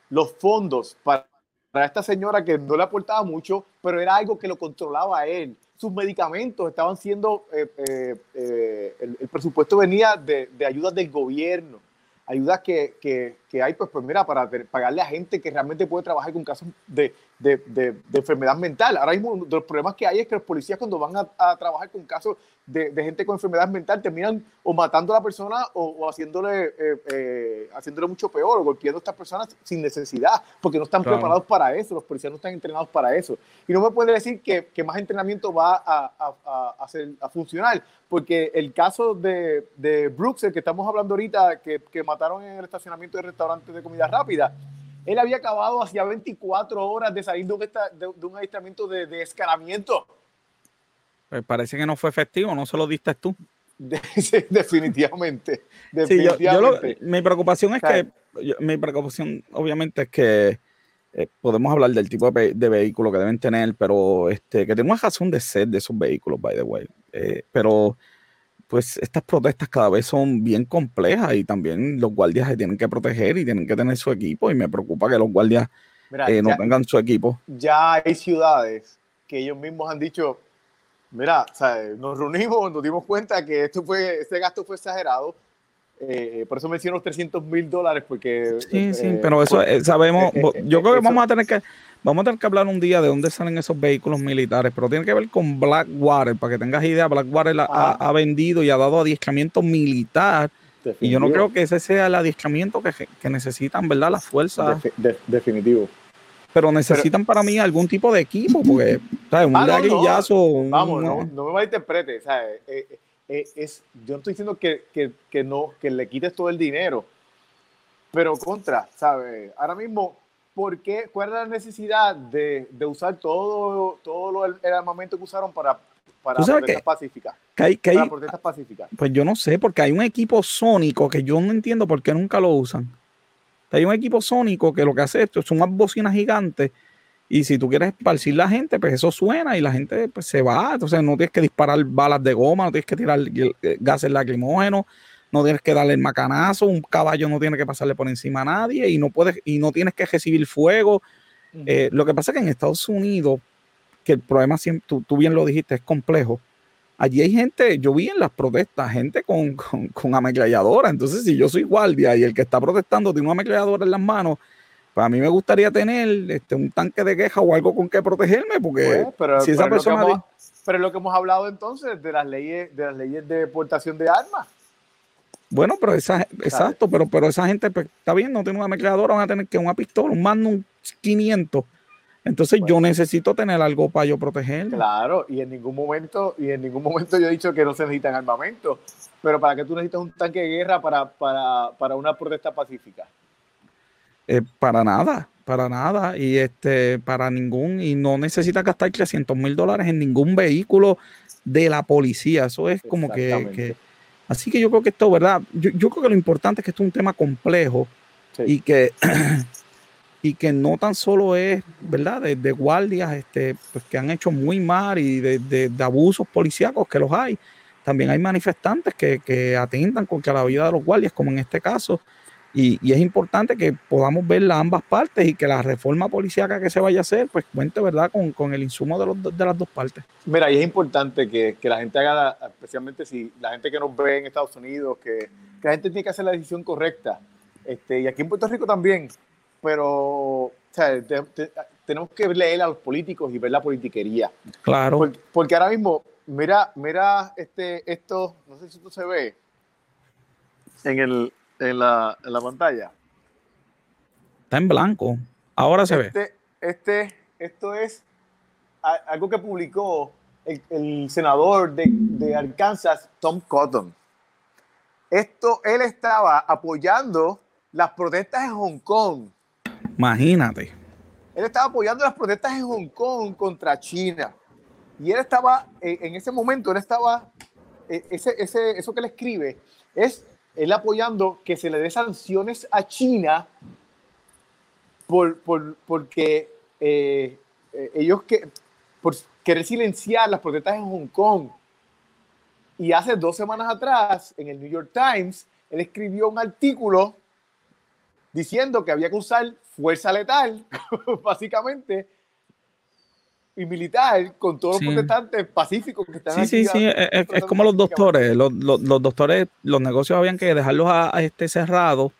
los fondos para, para esta señora que no le aportaba mucho, pero era algo que lo controlaba a él. Sus medicamentos estaban siendo, eh, eh, eh, el, el, presupuesto venía de, de ayudas del gobierno ayudas que, que, que, hay, pues, pues mira, para pagarle a gente que realmente puede trabajar con casos de, de, de, enfermedad mental. Ahora mismo los problemas que hay es que los policías cuando van a, a trabajar con casos de, gente con enfermedad mental terminan o matando a la persona o, haciéndole, eh, eh, haciéndole mucho peor o golpeando a estas personas sin necesidad, porque no están preparados para eso, los policías no están entrenados para eso. Y no me puede decir que, que más entrenamiento va a, a, hacer, a, funcionar, porque el caso de, de Brooks, el que estamos hablando ahorita, que, que mataron en el estacionamiento de restaurantes de comida rápida, él había acabado hacía 24 horas de salir de un, de, un adiestramiento de, de escalamiento pues parece que no fue efectivo, no se lo diste tú. definitivamente. mi preocupación es que, mi preocupación obviamente es que eh, podemos hablar del tipo de, vehículo que deben tener, pero este, que tenemos razón de ser de esos vehículos, by the way. Eh, pero pues estas protestas cada vez son bien complejas y también los guardias se tienen que proteger y tienen que tener su equipo y me preocupa que los guardias eh, no tengan su equipo. Ya hay ciudades que ellos mismos han dicho, Mira, nos reunimos, nos dimos cuenta que esto fue, este gasto fue exagerado. Eh, por eso menciono los 300 mil dólares, porque... Sí, sí, eh, pero eso eh, sabemos, yo creo que vamos a tener que vamos a tener que hablar un día de dónde salen esos vehículos militares, pero tiene que ver con Blackwater, para que tengas idea, Blackwater ha, ha, vendido y ha dado adiestramiento militar, y yo no creo que ese sea el adiestramiento que, que necesitan, ¿verdad? Las fuerzas. definitivo pero necesitan para mí algún tipo de equipo, porque, ¿sabes? Un ah, no, Vamos, no, no, me malinterprete, ¿sabes? Eh, eh, eh, es, yo no estoy diciendo que, que, que, no, que le quites todo el dinero, pero contra, ¿sabes? Ahora mismo, ¿por qué? ¿Cuál es la necesidad de, de usar todo, todo el, armamento que usaron para, para protestas pacíficas? hay, para protestas pacíficas. Pues yo no sé, porque hay un equipo sónico que yo no entiendo por qué nunca lo usan. Hay un equipo sónico que lo que hace esto son unas bocinas gigantes y si tú quieres esparcir la gente, pues eso suena y la gente pues, se va. Entonces no tienes que disparar balas de goma, no tienes que tirar gases lacrimógenos, no tienes que darle el macanazo, un caballo no tiene que pasarle por encima a nadie y no puedes y no tienes que recibir fuego. Eh, lo que pasa es que en Estados Unidos, que el problema, tú, tú bien lo dijiste, es complejo allí hay gente, yo vi en las protestas, gente con, con, con, ametralladora. Entonces, si yo soy guardia y el que está protestando tiene una ametralladora en las manos, Para mí me gustaría tener este, un tanque de queja o algo con que protegerme, porque pues, pero, si esa persona... pero es lo que hemos hablado entonces de las leyes de las leyes de portación de armas. Bueno, pero esa, exacto, pero, pero esa gente pues, está bien, no tiene una ametralladora, van a tener que una pistola, un Magnum 500. Entonces yo necesito tener algo para yo protegerme. Claro, y en ningún momento, y en ningún momento yo he dicho que no se necesitan armamento. Pero ¿para qué tú necesitas un tanque de guerra para, para, para una protesta pacífica? Eh, para nada, para nada. Y este, para ningún, y no necesita gastar 300 mil dólares en ningún vehículo de la policía. Eso es como que Así que yo creo que esto, ¿verdad? Yo, creo que lo importante es que esto es un tema complejo y, que, y que no tan solo es, ¿verdad? De, guardias este, pues, que han hecho muy mal y de, abusos policíacos que los hay. También hay manifestantes que, que atentan contra la vida de los guardias, como en este caso. Y, es importante que podamos ver ambas partes y que la reforma policíaca que se vaya a hacer, pues cuente, ¿verdad?, con, el insumo de, los, de, las dos partes. Mira, y es importante que, la gente haga, especialmente si la gente que nos ve en Estados Unidos, que, la gente tiene que hacer la decisión correcta. Este, y aquí en Puerto Rico también, pero tenemos que leer a los políticos y ver la politiquería. Claro. Porque, porque ahora mismo, mira, mira este, esto, no sé si esto se ve en el, en la, en la pantalla. Está en blanco. Ahora se este, ve. Este, esto es algo que publicó el, senador de, de, Arkansas, Tom Cotton. Esto, él estaba apoyando las protestas en Hong Kong. Imagínate. Él estaba apoyando las protestas en Hong Kong contra China. Y él estaba, eh, en ese momento, él estaba, eh, ese, ese, eso que él escribe es él apoyando que se le dé sanciones a China por, porque eh, eh, ellos que, por querer silenciar las protestas en Hong Kong. Y hace dos semanas atrás, en el New York Times, él escribió un artículo diciendo que había que usar fuerza letal, básicamente, y militar con todos los protestantes pacíficos que están sí, Sí, sí, es, como los doctores. Los, doctores, los negocios habían que dejarlos a, este cerrado,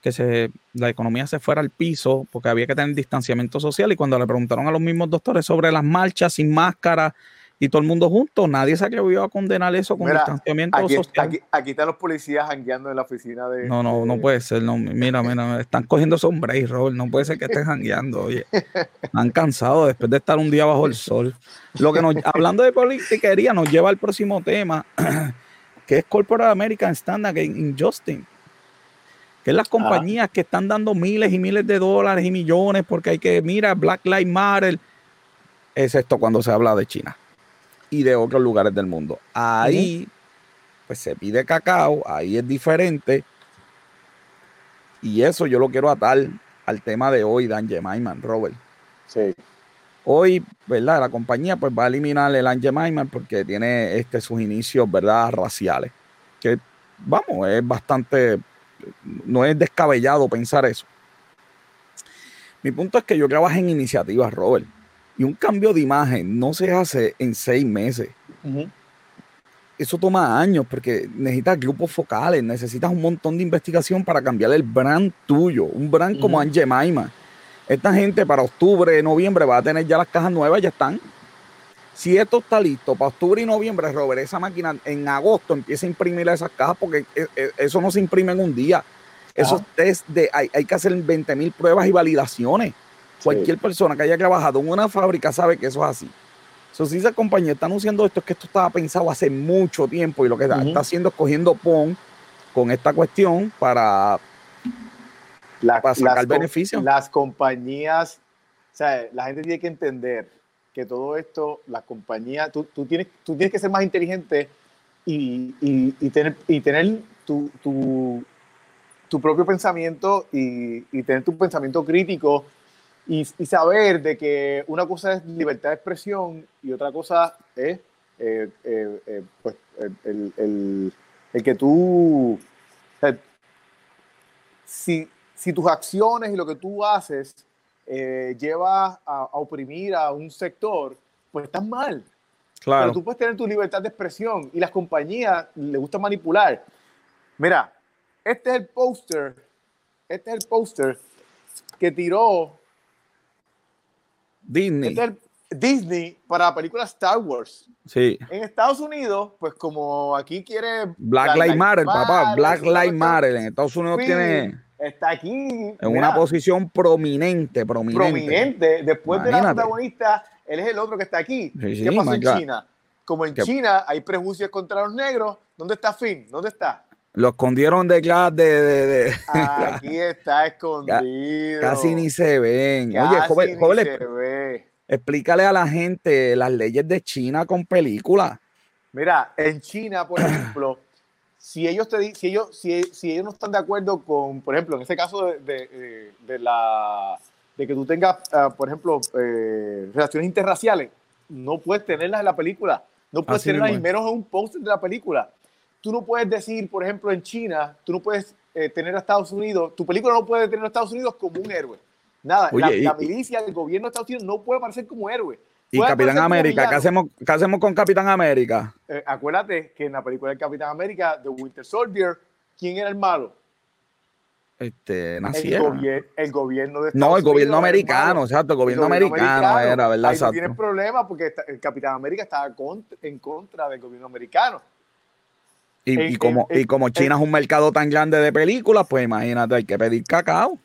que se, la economía se fuera al piso, porque había que tener distanciamiento social. Y cuando le preguntaron a los mismos doctores sobre las marchas sin máscara y todo el mundo junto, nadie se atrevió a condenar eso con distanciamiento social. Aquí, están los policías jangueando en la oficina de. No, no, no puede ser. No, mira, mira, están cogiendo sombreros, no puede ser que estén jangueando. Oye, han cansado después de estar un día bajo el sol. Lo que nos, hablando de politiquería, nos lleva al próximo tema, que es Corporate American Standard Injustice que es las compañías que están dando miles y miles de dólares y millones porque hay que, mira, Black Lives Matter, es esto cuando se habla de China y de otros lugares del mundo. Ahí, pues se pide cacao, ahí es diferente. Y eso yo lo quiero atar al tema de hoy, Dan Gemaiman, Robert. Sí. Hoy, ¿verdad? La compañía pues va a eliminar el Angemaiman porque tiene este, sus inicios, ¿verdad? Raciales. Que, vamos, es bastante, no es descabellado pensar eso. Mi punto es que yo trabajo en iniciativas, Robert. Y un cambio de imagen no se hace en seis meses. Eso toma años porque necesitas grupos focales, necesitas un montón de investigación para cambiar el brand tuyo. Un brand como Ange Maima. Esta gente para octubre, noviembre va a tener ya las cajas nuevas, ya están. Si esto está listo para octubre y noviembre, Robert, esa máquina en agosto empieza a imprimir esas cajas porque e, e, eso no se imprime en un día. Esos test de, hay, hay que hacer 20 mil pruebas y validaciones. Cualquier persona que haya trabajado en una fábrica sabe que eso es así. So, si esa compañía está anunciando esto, es que esto estaba pensado hace mucho tiempo y lo que está haciendo es cogiendo PON con esta cuestión para, sacar beneficios. Las compañías, o sea, la gente tiene que entender que todo esto, las compañías, tú, tienes, tú tienes que ser más inteligente y, tener, y tener tu, tu, propio pensamiento y, y tener tu pensamiento crítico y, saber de que una cosa es libertad de expresión y otra cosa es eh, eh, eh, pues, el, que tú, si, si, tus acciones y lo que tú haces lleva a, oprimir a un sector, pues estás mal. Claro. Pero tú puedes tener tu libertad de expresión y las compañías les gusta manipular. Mira, este es el póster, este es el póster que tiró Disney. Este Disney para la película Star Wars. Sí. En Estados Unidos, pues como aquí quiere... Black Lives Matter, papá. Black Lives Matter. En Estados Unidos tiene... Está aquí. En una posición prominente, prominente. Prominente. Después de la protagonista, él es el otro que está aquí. ¿Qué pasa en China? Como en China hay prejuicios contra los negros, ¿dónde está Finn? ¿Dónde está? Lo escondieron detrás de, de, de, Aquí está escondido. Casi ni se ven. Oye, joven, joven, se ve. explícale a la gente las leyes de China con películas. Mira, en China, por ejemplo, si ellos te si ellos, si, si, ellos no están de acuerdo con, por ejemplo, en ese caso de, de, la de que tú tengas, ah, por ejemplo, eh, relaciones interraciales, no puedes tenerlas en la película. No puedes tenerlas ni menos en un póster de la película. Tú no puedes decir, por ejemplo, en China, tú no puedes eh, tener a Estados Unidos, tu película no puede tener a Estados Unidos como un héroe. Nada, la, milicia, el gobierno de Estados Unidos no puede aparecer como héroe. Y Capitán América, ¿qué hacemos, ¿qué hacemos con Capitán América? Eh, acuérdate que en la película de Capitán América, The Winter Soldier, ¿quién era el malo? Este, naciera. El, gobierno de Estados No, el gobierno americano, exacto, el gobierno, americano, era, ¿verdad? Ahí tiene problema porque el Capitán América estaba en contra del gobierno americano. Y, como, y como China es un mercado tan grande de películas, pues imagínate, hay que pedir cacao.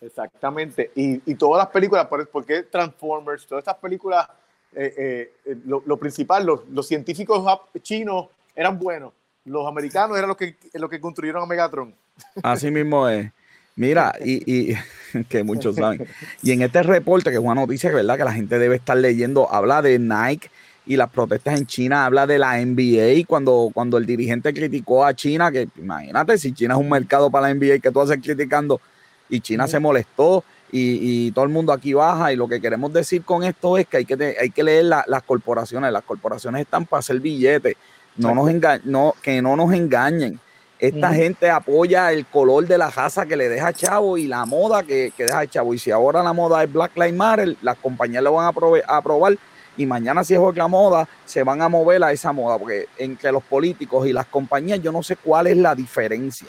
Exactamente. Y, y todas las películas, porque Transformers, todas estas películas, eh, eh, lo, principal, los, los, científicos chinos eran buenos. Los americanos eran los que, los que construyeron a Megatron. Así mismo es. Mira, y, y, que muchos saben. Y en este reporte, que es una noticia que, ¿verdad? que la gente debe estar leyendo, habla de Nike y las protestas en China, habla de la NBA cuando, cuando el dirigente criticó a China, que imagínate si China es un mercado para la NBA que tú haces criticando y China se molestó y, todo el mundo aquí baja y lo que queremos decir con esto es que hay que, hay que leer las corporaciones, las corporaciones están para hacer billetes, no nos no, que no nos engañen. Esta gente apoya el color de la raza que le deja chavo y la moda que, que deja chavo. Y si ahora la moda es Black Lives Matter, las compañías lo van a, aprobar y mañana si es otra moda, se van a mover a esa moda, porque entre los políticos y las compañías yo no sé cuál es la diferencia.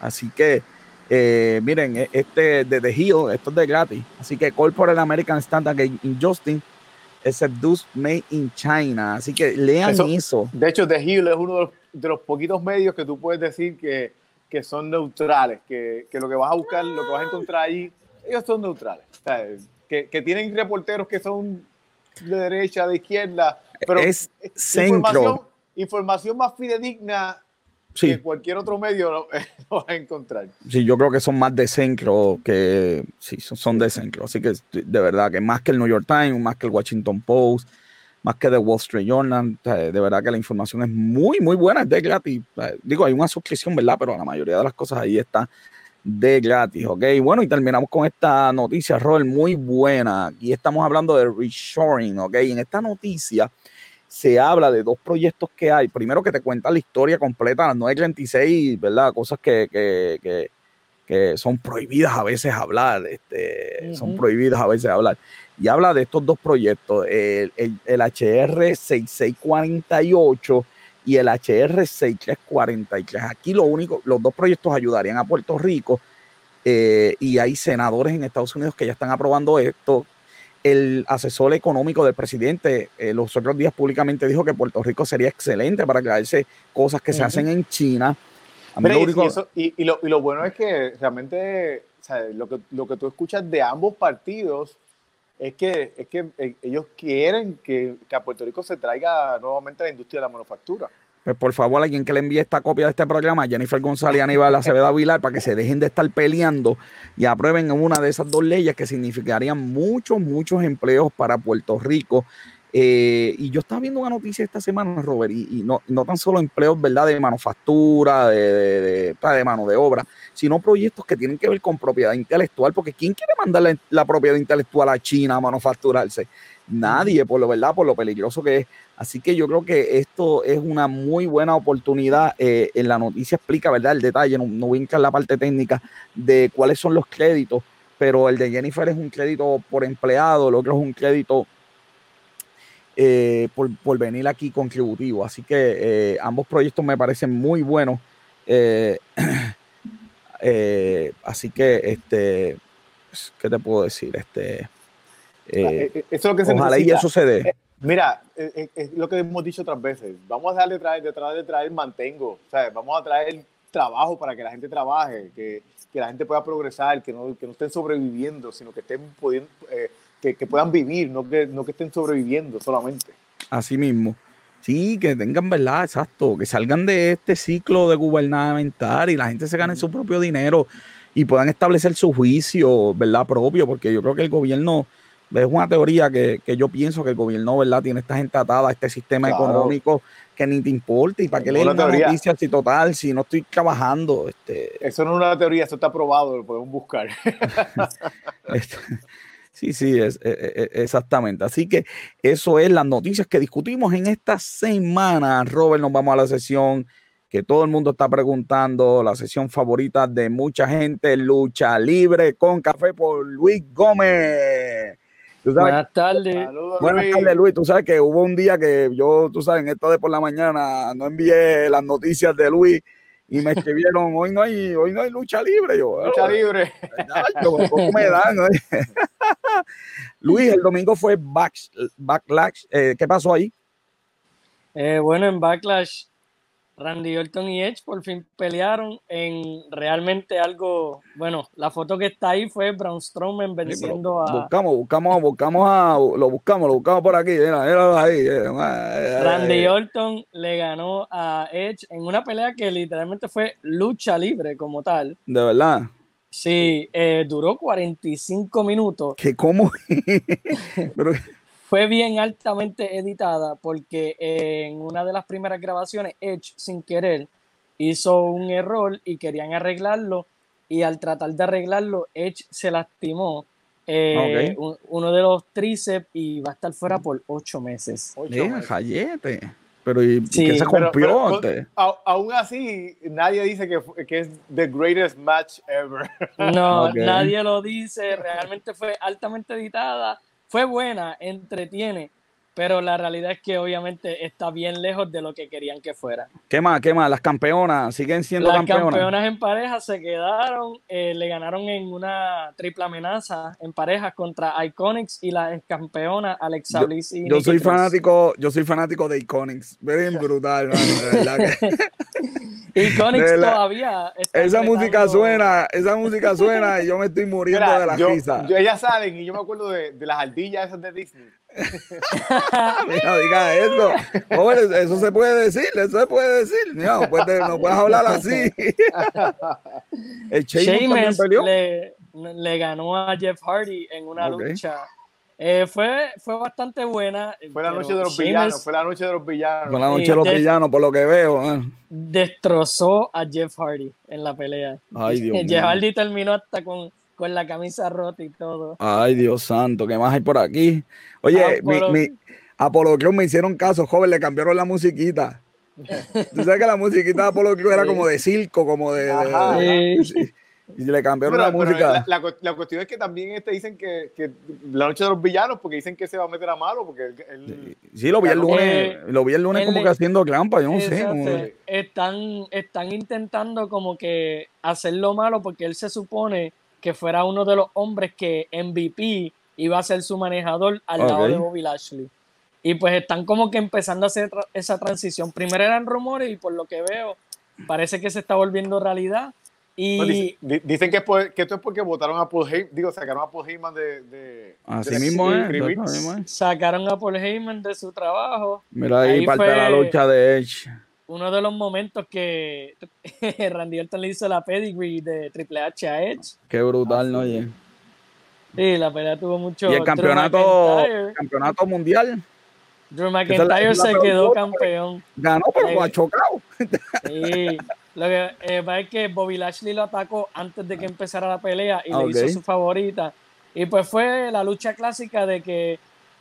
Así que, eh, miren, e, este de The Hill, esto es de gratis. Así que Corporate American Standard Injustice es Seduce Made in China. Así que lean eso, De hecho, The Hill es uno de los de los poquitos medios que tú puedes decir que, que son neutrales, que, que, lo que vas a buscar, lo que vas a encontrar ahí, ellos son neutrales. que, que, tienen reporteros que son de derecha, de izquierda, pero es información, información más fidedigna que cualquier otro medio lo, vas a encontrar. Sí, yo creo que son más de centro que sí, son de centro. Así que de verdad que más que el New York Times, más que el Washington Post, más que de Wall Street Journal. de verdad que la información es muy, muy buena, es de gratis. digo, hay una suscripción, ¿verdad? Pero la mayoría de las cosas ahí está de gratis, ¿ok? Bueno, y terminamos con esta noticia, Robert, muy buena. Aquí estamos hablando de reshoring, ¿ok? Y en esta noticia se habla de dos proyectos que hay. Primero que te cuenta la historia completa, las 936, ¿verdad? Cosas que, que, que, que son prohibidas a veces hablar, este, son prohibidas a veces hablar y habla de estos dos proyectos, el, HR 6648 y el HR 6343. Aquí lo único, los dos proyectos ayudarían a Puerto Rico eh, y hay senadores en Estados Unidos que ya están aprobando esto. El asesor económico del presidente eh, los otros días públicamente dijo que Puerto Rico sería excelente para crearse cosas que se hacen en China. y, lo, bueno es que realmente lo, que, lo que tú escuchas de ambos partidos es que, es que eh, ellos quieren que, a Puerto Rico se traiga nuevamente la industria de la manufactura. Pues por favor, alguien que le envíe esta copia de este programa, Jennifer González y Aníbal Acevedo Aguilar, para que se dejen de estar peleando y aprueben una de esas dos leyes que significarían muchos, muchos empleos para Puerto Rico eh, y yo estaba viendo una noticia esta semana, Robert, y, no, no, tan solo empleos, ¿verdad?, de manufactura, de, de, mano de obra, sino proyectos que tienen que ver con propiedad intelectual, porque ¿quién quiere mandarle la propiedad intelectual a China a manufacturarse? Nadie, por lo verdad, por lo peligroso que es. Así que yo creo que esto es una muy buena oportunidad. Eh, en la noticia explica, ¿verdad?, el detalle, no, no voy la parte técnica de cuáles son los créditos, pero el de Jennifer es un crédito por empleado, el otro es un crédito eh, por, venir aquí contributivo. Así que eh, ambos proyectos me parecen muy buenos. Eh, así que este, ¿qué te puedo decir? Este, eh, eso es lo que se ojalá y eso se dé. Mira, es, lo que hemos dicho otras veces. Vamos a darle traer, detrás de traer mantengo. Vamos a traer trabajo para que la gente trabaje, que, que la gente pueda progresar, que no, que no estén sobreviviendo, sino que estén pudiendo, que, que, puedan vivir, no que, no que estén sobreviviendo solamente. Así mismo. Sí, que tengan, ¿verdad? Exacto, que salgan de este ciclo de gubernamental y la gente se gane su propio dinero y puedan establecer su juicio, ¿verdad? Propio, porque yo creo que el gobierno, es una teoría que, yo pienso que el gobierno, ¿verdad? Tiene esta gente atada a este sistema económico que ni te importa y para qué leer una noticia si total, si no estoy trabajando. Este... Eso no es una teoría, eso está probado, lo podemos buscar. Sí, sí, es, e, e, e, exactamente. Así que eso es las noticias que discutimos en esta semana. Robert, nos vamos a la sesión que todo el mundo está preguntando, la sesión favorita de mucha gente, lucha libre con café por Luis Gómez. Buenas tardes. Buenas tardes, Luis. Tú sabes que hubo un día que yo, tú sabes, en esto de por la mañana no envié las noticias de Luis y me escribieron, hoy no hay, hoy no hay lucha libre. Yo, lucha libre. ¿Cómo me dan? Luis, el domingo fue Backlash. Eh, ¿Qué pasó ahí? Eh, bueno, en Backlash Randy Orton y Edge por fin pelearon en realmente algo, bueno, la foto que está ahí fue Braun Strowman venciendo a... Buscamos, buscamos, buscamos a, lo buscamos, lo buscamos por aquí, mira, ahí. Eh, eh, Randy Orton le ganó a Edge en una pelea que literalmente fue lucha libre como tal. De verdad. Sí, eh, duró 45 minutos. ¿Qué cómo? Pero fue bien altamente editada porque en una de las primeras grabaciones Edge sin querer hizo un error y querían arreglarlo y al tratar de arreglarlo Edge se lastimó eh, uno de los tríceps y va a estar fuera por ocho meses. Ocho Pero ¿y, qué se rompió aún así, nadie dice que, que, es the greatest match ever. No, nadie lo dice. Realmente fue altamente editada fue buena, entretiene, pero la realidad es que obviamente está bien lejos de lo que querían que fuera. ¿Qué más? ¿Qué más? Las campeonas siguen siendo Las campeonas. Las campeonas en pareja se quedaron, eh, le ganaron en una triple amenaza en parejas contra Iconics y la campeona Alexa yo, Bliss y yo soy fanático, yo soy fanático de Iconics, bien brutal, de verdad Iconics todavía. esa música suena, esa música suena y yo me estoy muriendo de la risa. Yo, ellas salen y yo me acuerdo de, de las ardillas esas de Disney. Mira, diga eso. eso se puede decir, eso se puede decir. no, puedes, no puedes hablar así. El Sheamus le, le, ganó a Jeff Hardy en una lucha. Eh, fue, fue bastante buena. Fue la noche de los villanos. Fue la noche de los villanos. Fue la noche de los villanos, por lo que veo. Eh. Destrozó a Jeff Hardy en la pelea. Ay, Dios Jeff Hardy terminó hasta con con la camisa rota y todo. Ay, Dios santo, ¿qué más hay por aquí? Oye, Apolo... mi, Apolo Crew me hicieron caso, joven, le cambiaron la musiquita. Tú sabes que la musiquita de Apolo Crew era como de circo, como de... y le cambiaron la música. La, la, cuestión es que también este dicen que, que, la noche de los villanos, porque dicen que se va a meter a malo, porque él, sí, lo vi el lunes, eh, lo vi el lunes como que haciendo trampa, yo no sé. Están, están intentando como que hacerlo malo porque él se supone que fuera uno de los hombres que MVP iba a ser su manejador al lado de Bobby Lashley. Y pues están como que empezando a hacer esa transición. Primero eran rumores y por lo que veo parece que se está volviendo realidad. Y dicen, que, que, esto es porque votaron a Paul Heyman, digo, sacaron a Paul Heyman de... Así mismo, es, Sacaron a Paul Heyman de su trabajo. Mira ahí, parte de la lucha de Edge uno de los momentos que Randy Orton le hizo la pedigree de Triple H a Edge. Qué brutal, ¿no? Oye. Sí, la pelea tuvo mucho. Y el campeonato, campeonato mundial. Drew McIntyre se quedó campeón. Ganó, pero ha chocado. Sí. Lo que eh, pasa es que Bobby Lashley lo atacó antes de que empezara la pelea y le hizo su favorita. Y pues fue la lucha clásica de que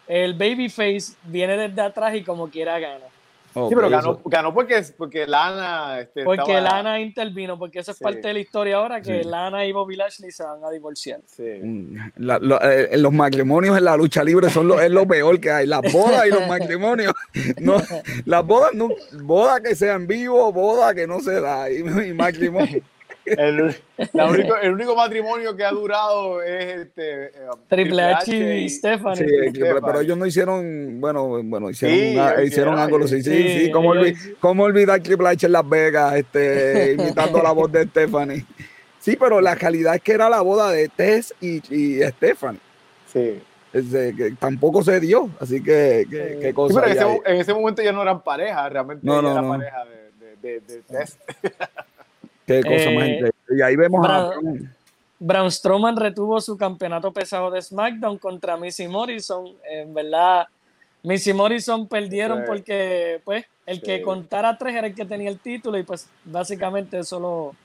el babyface viene desde atrás y como quiera gana sí, pero ganó, ganó, porque, porque Lana. Este, porque Lana intervino, porque eso es parte de la historia ahora, que Lana y Bobby Lashley se van a divorciar. Sí. Mm, eh, los matrimonios en la lucha libre son lo, es lo peor que hay. Las bodas y los matrimonios. No, las bodas, no, boda que sean vivo, boda que no se da. Y, y matrimonio. El, el, único matrimonio que ha durado es este eh, Triple H y, Stephanie. Sí, pero ellos no hicieron, bueno, bueno, hicieron, hicieron algo, sí, sí, sí, ¿Cómo, ¿cómo, olvidar Triple H en Las Vegas, este, imitando la voz de Stephanie? Sí, pero la calidad es que era la boda de Tess y, y Stephanie. Sí. que tampoco se dio, así que qué cosa. pero en ese, momento ya no eran pareja, realmente no, no, eran pareja de, de, de, Tess. Qué cosa más eh, Y ahí vemos a. Braun Strowman retuvo su campeonato pesado de SmackDown contra Missy Morrison. En verdad, Missy Morrison perdieron porque, pues, el que contara tres era el que tenía el título y, pues, básicamente eso lo,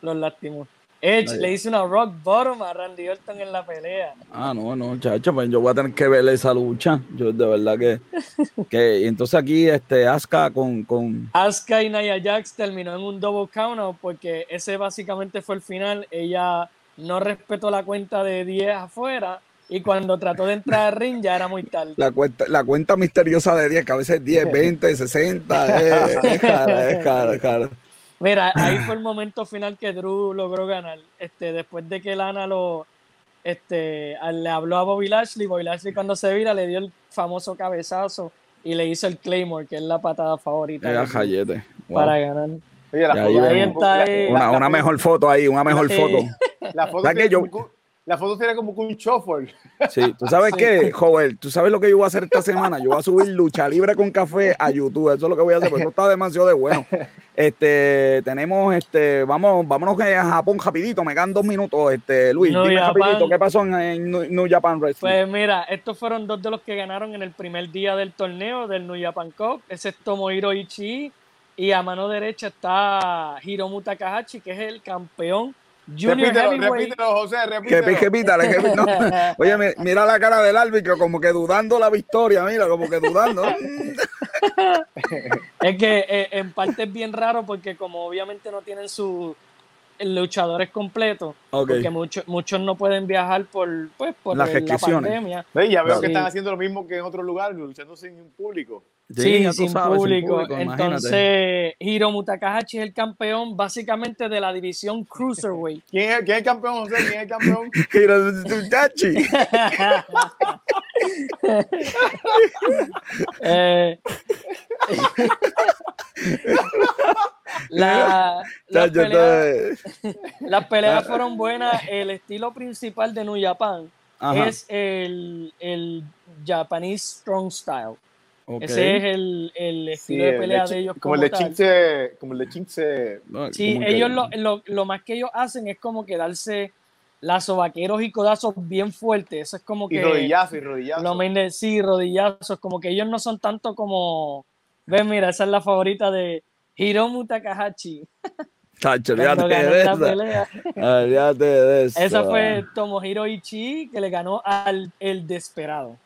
los lastimó. Edge le hizo una rock bottom a Randy Orton en la pelea. Ah, no, no, chacho, pues yo voy a tener que ver esa lucha. Yo de verdad que. que entonces aquí, este, Asuka con, con. Asuka y Nia Jax terminó en un double count porque ese básicamente fue el final. Ella no respetó la cuenta de 10 afuera. Y cuando trató de entrar al ring ya era muy tarde. La cuenta, la cuenta misteriosa de 10, que a veces 10, 20, 60, es, es cara, es cara, es cara. Mira, ahí fue el momento final que Drew logró ganar. Este, después de que Lana lo este, le habló a Bobby Lashley, Bobby Lashley cuando se vira le dio el famoso cabezazo y le hizo el Claymore, que es la patada favorita. Para ganar. una, mejor foto ahí, una mejor foto. La foto que yo, la foto sería como un shuffle. Sí, tú sabes qué, Joel, tú sabes lo que yo voy a hacer esta semana. Yo voy a subir lucha libre con café a YouTube. Eso es lo que voy a hacer, porque eso está demasiado de bueno. Este, tenemos, este, vamos, vámonos a Japón rapidito, me quedan dos minutos. Este, Luis, dime rapidito, ¿qué pasó en, New, Japan Wrestling? Pues mira, estos fueron dos de los que ganaron en el primer día del torneo del New Japan Cup. Ese es Tomohiro Ichii y a mano derecha está Hiromu Takahashi, que es el campeón repítelo, repítelo, José, repítelo. Que, pítale, que, no. Oye, mira la cara del árbitro, como que dudando la victoria, mira, como que dudando. es que eh, en parte es bien raro porque como obviamente no tienen sus luchadores completos, porque muchos muchos no pueden viajar por, pues, por Las la pandemia. ya veo que están haciendo lo mismo que en otros lugares, luchando sin un público. Sí, sin, público. Entonces, Hiromu Takahashi es el campeón básicamente de la división Cruiserweight. ¿Quién es, quién es el campeón, José? ¿Quién es el campeón? Hiromu Takahashi. eh, la, las, peleas, fueron buenas. El estilo principal de New Japan es el, el Japanese Strong Style. Ese es el, el estilo de pelea de, ellos. Como, el de Chinche. Como el de Chinche. sí, ellos lo, lo, lo, más que ellos hacen es como quedarse lazos vaqueros y codazos bien fuertes. Eso es como que. Y rodillazos y rodillazos. sí, rodillazos. Como que ellos no son tanto como. Ven, mira, esa es la favorita de Hiromu Takahashi. Tacho, olvídate de esa. Olvídate de eso. Esa fue Tomohiro Ichi que le ganó al El Desperado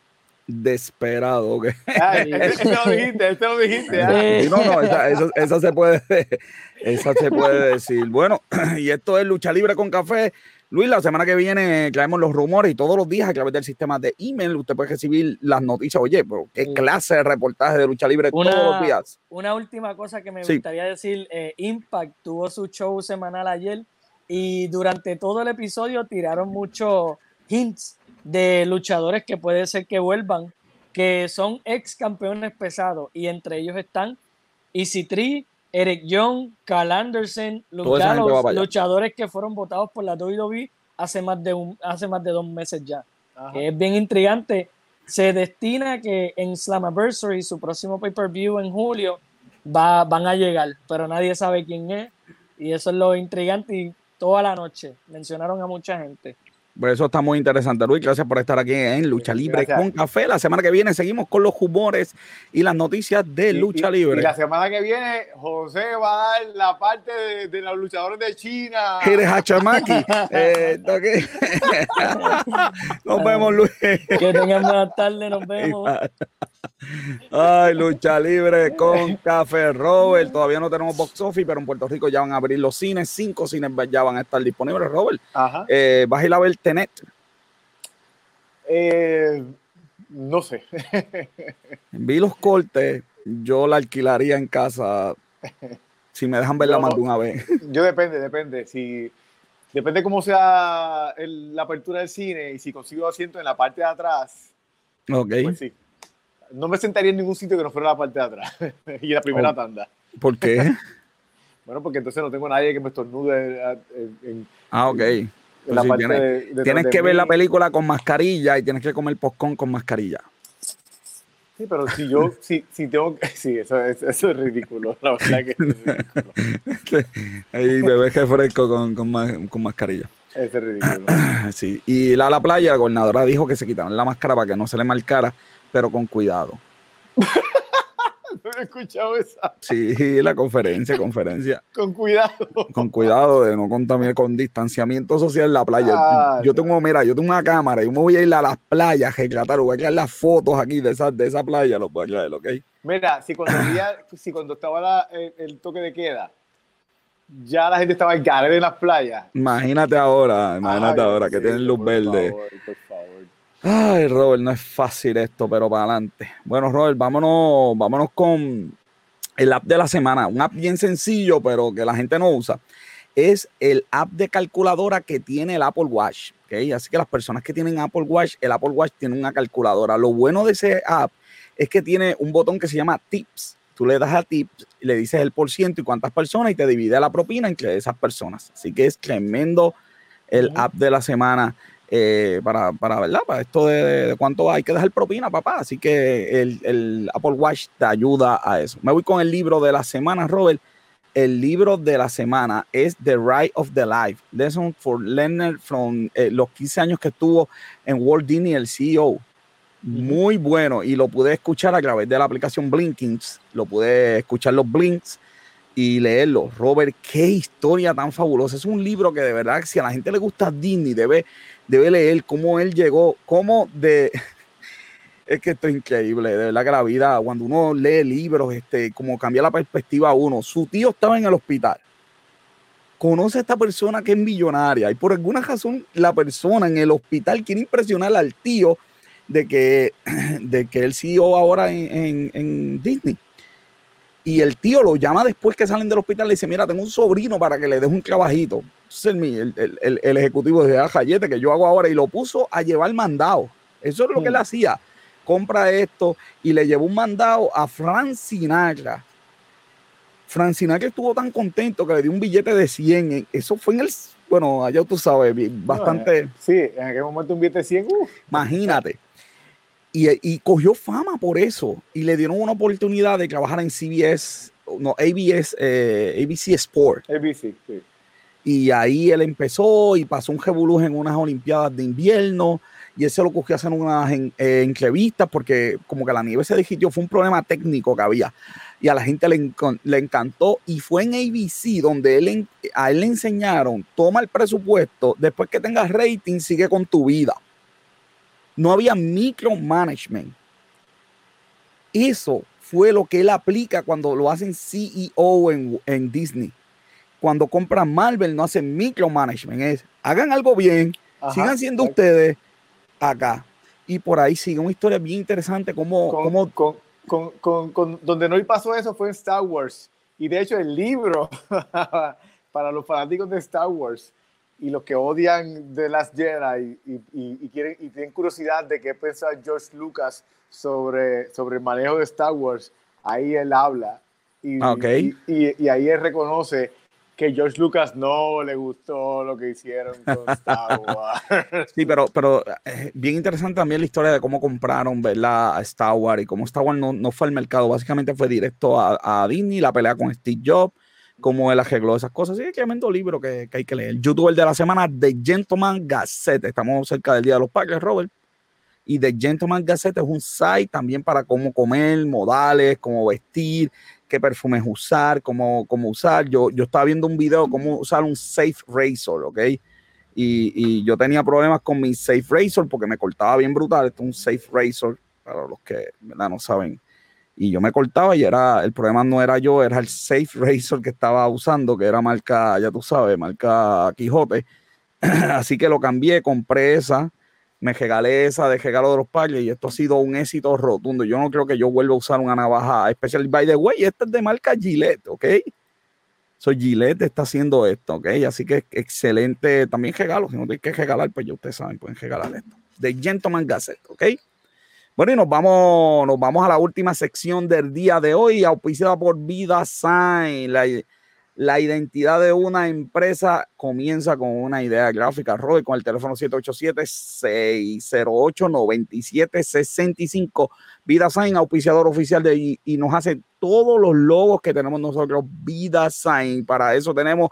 desesperado. Okay. Ah, este lo dijiste, este lo dijiste. Ah. No, no, esa, esa, se puede, esa se puede decir. Bueno, y esto es Lucha Libre con Café. Luis, la semana que viene traemos los rumores y todos los días a través del sistema de email usted puede recibir las noticias. Oye, pero qué clase de reportaje de lucha libre todos los días. Una última cosa que me gustaría decir: eh, Impact tuvo su show semanal ayer y durante todo el episodio tiraron muchos hints de luchadores que puede ser que vuelvan, que son ex campeones pesados, y entre ellos están Easy Tree, Eric Young, Carl Anderson, luchadores que fueron votados por la WWE hace más de, un, hace más de dos meses ya. Es bien intrigante. Se destina que en Slammiversary, su próximo pay-per-view en julio, va, van a llegar, pero nadie sabe quién es. Y eso es lo intrigante. Y toda la noche mencionaron a mucha gente. Por eso está muy interesante, Luis. Gracias por estar aquí en Lucha Libre con Café. La semana que viene seguimos con los humores y las noticias de Lucha Libre. Y la semana que viene, José va a dar la parte de, los luchadores de China. Eres Hachamaki. eh, nos vemos, Luis. Que tengan buena tarde, nos vemos. Ay, lucha libre con Café Robert. Todavía no tenemos box office, pero en Puerto Rico ya van a abrir los cines. Cinco cines ya van a estar disponibles, Robert. Ajá. Eh, ¿Vas a ir a ver Tenet? Eh, no sé. Vi los cortes. Yo la alquilaría en casa si me dejan verla más de una vez. Yo depende, depende. Si, depende cómo sea la apertura del cine y si consigo asiento en la parte de atrás. Ok. Pues sí. No me sentaría en ningún sitio que no fuera la parte de atrás y la primera oh. tanda. ¿Por qué? bueno, porque entonces no tengo nadie que me estornude en, ah, ok. La pues parte tienes, que ver la película con mascarilla y tienes que comer postcón con mascarilla. Sí, pero si yo, si, si tengo sí, eso, eso, es ridículo, la verdad que es ridículo. Ahí bebé que fresco con, con, con mascarilla. Eso es ridículo. Sí, y la, la playa, la gobernadora dijo que se quitaron la máscara para que no se le marcara, pero con cuidado. No he escuchado esa. Sí, la conferencia, conferencia. con cuidado. Con cuidado de no contaminar con distanciamiento social en la playa. Ah, yo tengo, mira, yo tengo una cámara y yo me voy a ir a las playas, retratar, voy a crear las fotos aquí de esa, de esa playa, lo voy a crear, ¿ok? Mira, si cuando, si cuando estaba el, toque de queda, ya la gente estaba en en las playas. Imagínate ahora, imagínate ahora que tienen luz verde. favor. Ay, Robert, no es fácil esto, pero para adelante. Bueno, Robert, vámonos, vámonos con el app de la semana. Un app bien sencillo, pero que la gente no usa. Es el app de calculadora que tiene el Apple Watch. ¿okay? Así que las personas que tienen Apple Watch, el Apple Watch tiene una calculadora. Lo bueno de ese app es que tiene un botón que se llama Tips. Tú le das a Tips le dices el por ciento y cuántas personas y te divide la propina entre esas personas. Así que es tremendo el app de la semana eh, para, para, ¿verdad? Para esto de, cuánto hay que dejar propina, papá. Así que el, Apple Watch te ayuda a eso. Me voy con el libro de la semana, Robert. El libro de la semana es The Ride of the Life. Lesson for Leonard from eh, los 15 años que estuvo en Walt Disney, el CEO. Muy bueno. Y lo pude escuchar a través de la aplicación Blinkings. Lo pude escuchar los Blinks y leerlo. Robert, qué historia tan fabulosa. Es un libro que de verdad, si a la gente le gusta Disney, debe debe leer cómo él llegó, cómo de... Es que esto es increíble, de verdad que la vida, cuando uno lee libros, este, como cambia la perspectiva a uno. Su tío estaba en el hospital. Conoce a esta persona que es millonaria y por alguna razón la persona en el hospital quiere impresionar al tío de que, de que él siguió ahora en, en Disney. Y el tío lo llama después que salen del hospital y le dice, mira, tengo un sobrino para que le des un trabajito. Entonces el, el, el, ejecutivo de Jayete que yo hago ahora y lo puso a llevar mandado. Eso es lo que él mm. hacía. Compra esto y le llevó un mandado a Fran Sinatra. Fran Sinatra estuvo tan contento que le dio un billete de 100. Eso fue en el, bueno, allá tú sabes, bastante. sí, en aquel momento un billete de 100. Imagínate. Y, cogió fama por eso. Y le dieron una oportunidad de trabajar en CBS, no, ABS, eh, ABC Sport. ABC, sí. Y ahí él empezó y pasó un revolú en unas Olimpiadas de invierno. Y él se lo cogió a hacer unas eh, entrevistas porque como que la nieve se digitió, fue un problema técnico que había. Y a la gente le, le encantó. Y fue en ABC donde él, a él le enseñaron, toma el presupuesto, después que tengas rating, sigue con tu vida no había micromanagement. Eso fue lo que él aplica cuando lo hacen CEO en, en Disney. Cuando compran Marvel no hacen micromanagement. Es hagan algo bien, sigan siendo ustedes acá. Y por ahí sigue una historia bien interesante como... Con, con, con, donde no pasó eso fue en Star Wars. Y de hecho el libro para los fanáticos de Star Wars y los que odian The Last Jedi y, y, quieren, y tienen curiosidad de qué piensa George Lucas sobre, sobre el manejo de Star Wars, ahí él habla. Y, ah, y, ahí él reconoce que George Lucas no le gustó lo que hicieron con Star Wars. Sí, pero, pero eh, bien interesante también la historia de cómo compraron ¿verdad? a Star Wars y cómo Star Wars no, no fue al mercado, básicamente fue directo a, a Disney, la pelea con Steve Jobs cómo él arregló esas cosas. Sí, es tremendo libro que, que, hay que leer. youtuber de la semana, The Gentleman Gazette. Estamos cerca del Día de los Padres, Robert. Y The Gentleman Gazette es un site también para cómo comer, modales, cómo vestir, qué perfumes usar, cómo, cómo usar. Yo, yo estaba viendo un video cómo usar un Safe Razor, ¿ok? Y, y, yo tenía problemas con mi Safe Razor porque me cortaba bien brutal. Esto es un Safe Razor, para los que ¿verdad? no saben y yo me cortaba y era, el problema no era yo, era el Safe Razor que estaba usando, que era marca, ya tú sabes, marca Quijote. Así que lo cambié, compré esa, me regalé esa de regalo de los padres y esto ha sido un éxito rotundo. Yo no creo que yo vuelva a usar una navaja especial. By the way, esta es de marca Gillette, ¿ok? So Gillette está haciendo esto, ¿ok? Así que excelente. También regalo. Si no tienes que regalar, pues ya ustedes saben, pueden regalar esto. De Gentleman Gazette, ¿ok? Bueno, y nos vamos, nos vamos a la última sección del día de hoy, auspiciada por Vida Sign. La, la identidad de una empresa comienza con una idea gráfica. Roy, con el teléfono 787-608-9765. Vida Sign, auspiciador oficial de y nos hace todos los logos que tenemos nosotros. Vida Sign. Para eso tenemos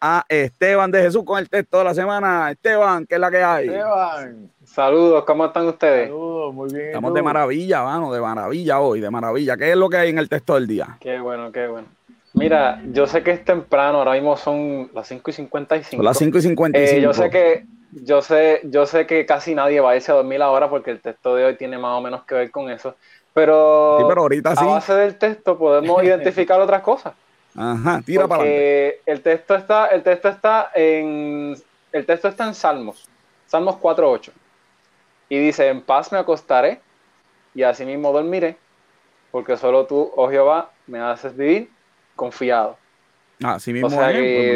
a Esteban de Jesús con el texto de la semana. Esteban, ¿qué es la que hay? Esteban. Saludos, ¿cómo están ustedes? Saludos, muy bien. Estamos de maravilla, mano, de maravilla hoy, de maravilla. ¿Qué es lo que hay en el texto del día? Qué bueno, qué bueno. Mira, yo sé que es temprano, ahora mismo son las 5 y 55. Son las 5 y 55. Eh, yo sé que yo sé, yo sé que casi nadie va a irse a dormir ahora porque el texto de hoy tiene más o menos que ver con eso. Pero, pero ahorita a base del texto podemos identificar otras cosas. Ajá, tira para adelante. El texto está, el texto está en el texto está en Salmos, Salmos 4.8. Y dice, en paz me acostaré y asimismo dormiré, porque solo tú, oh Jehová, me haces vivir confiado. Ah, sí mismo es.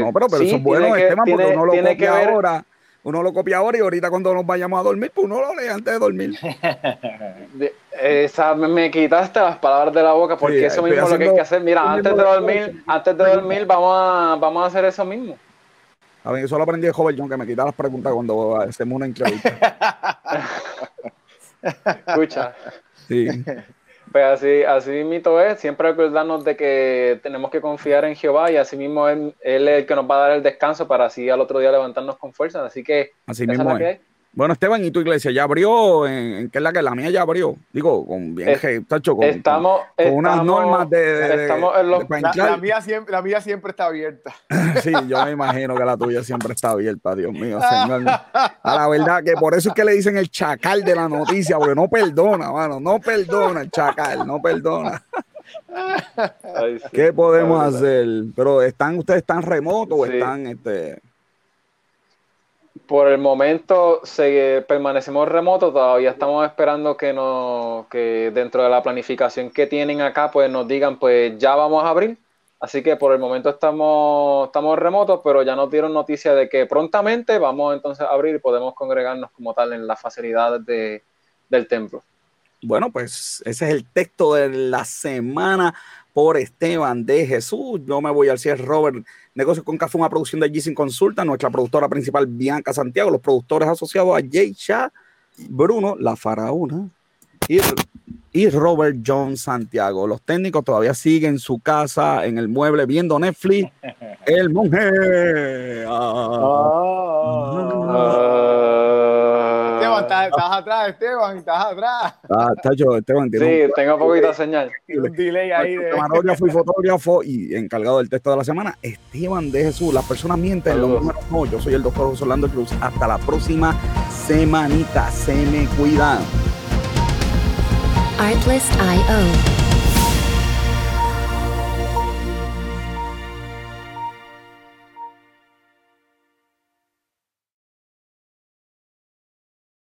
no, pero, pero eso es bueno, que, porque uno lo copia ahora. Uno lo copia ahora y ahorita cuando nos vayamos a dormir, pues uno lo lee antes de dormir. esa, me quitaste las palabras de la boca porque eso mismo es lo que hay que hacer. Mira, antes de dormir, antes de dormir vamos a, vamos a hacer eso mismo. A ver, eso lo aprendí de joven John, que me quita las preguntas cuando hacemos una entrevista. Escucha. Sí. Pues así, así mismo es, siempre recordarnos de que tenemos que confiar en Jehová y así mismo él, es el que nos va a dar el descanso para así al otro día levantarnos con fuerza. Así que así mismo es. Bueno, Esteban, ¿y tu iglesia ya abrió? ¿En, qué es la que la mía ya abrió? Digo, con bien, tacho, con, estamos, con, unas normas de, estamos en los, la, mía siempre, la mía siempre está abierta. sí, yo me imagino que la tuya siempre está abierta, Dios mío, señor. A la verdad que por eso es que le dicen el chacal de la noticia, porque no perdona, mano, no perdona el chacal, no perdona. ¿Qué podemos hacer? Pero están ustedes están remotos o están este por el momento se, permanecemos remotos, todavía estamos esperando que, nos, que dentro de la planificación que tienen acá, pues nos digan, pues ya vamos a abrir. Así que por el momento estamos, estamos remotos, pero ya nos dieron noticia de que prontamente vamos entonces a abrir y podemos congregarnos como tal en las facilidades de, del templo. Bueno, pues ese es el texto de la semana por Esteban de Jesús. Yo me voy al cierre, Robert. Negocios con Café, una producción de Sin Consulta, nuestra productora principal, Bianca Santiago, los productores asociados a Jay Shah, Bruno, La Faraona y, y Robert John Santiago. Los técnicos todavía siguen en su casa, en el mueble, viendo Netflix. El monje. Ah. Estás, atrás, Esteban, estás atrás. Ah, está yo, Esteban. sí, tengo poquita señal. un delay ahí. De... Fotógrafo y encargado del texto de la semana, Esteban de Jesús. Las personas mienten, los números no. Yo soy el doctor José Orlando Cruz. Hasta la próxima semanita. Se me cuidan. Artlist.io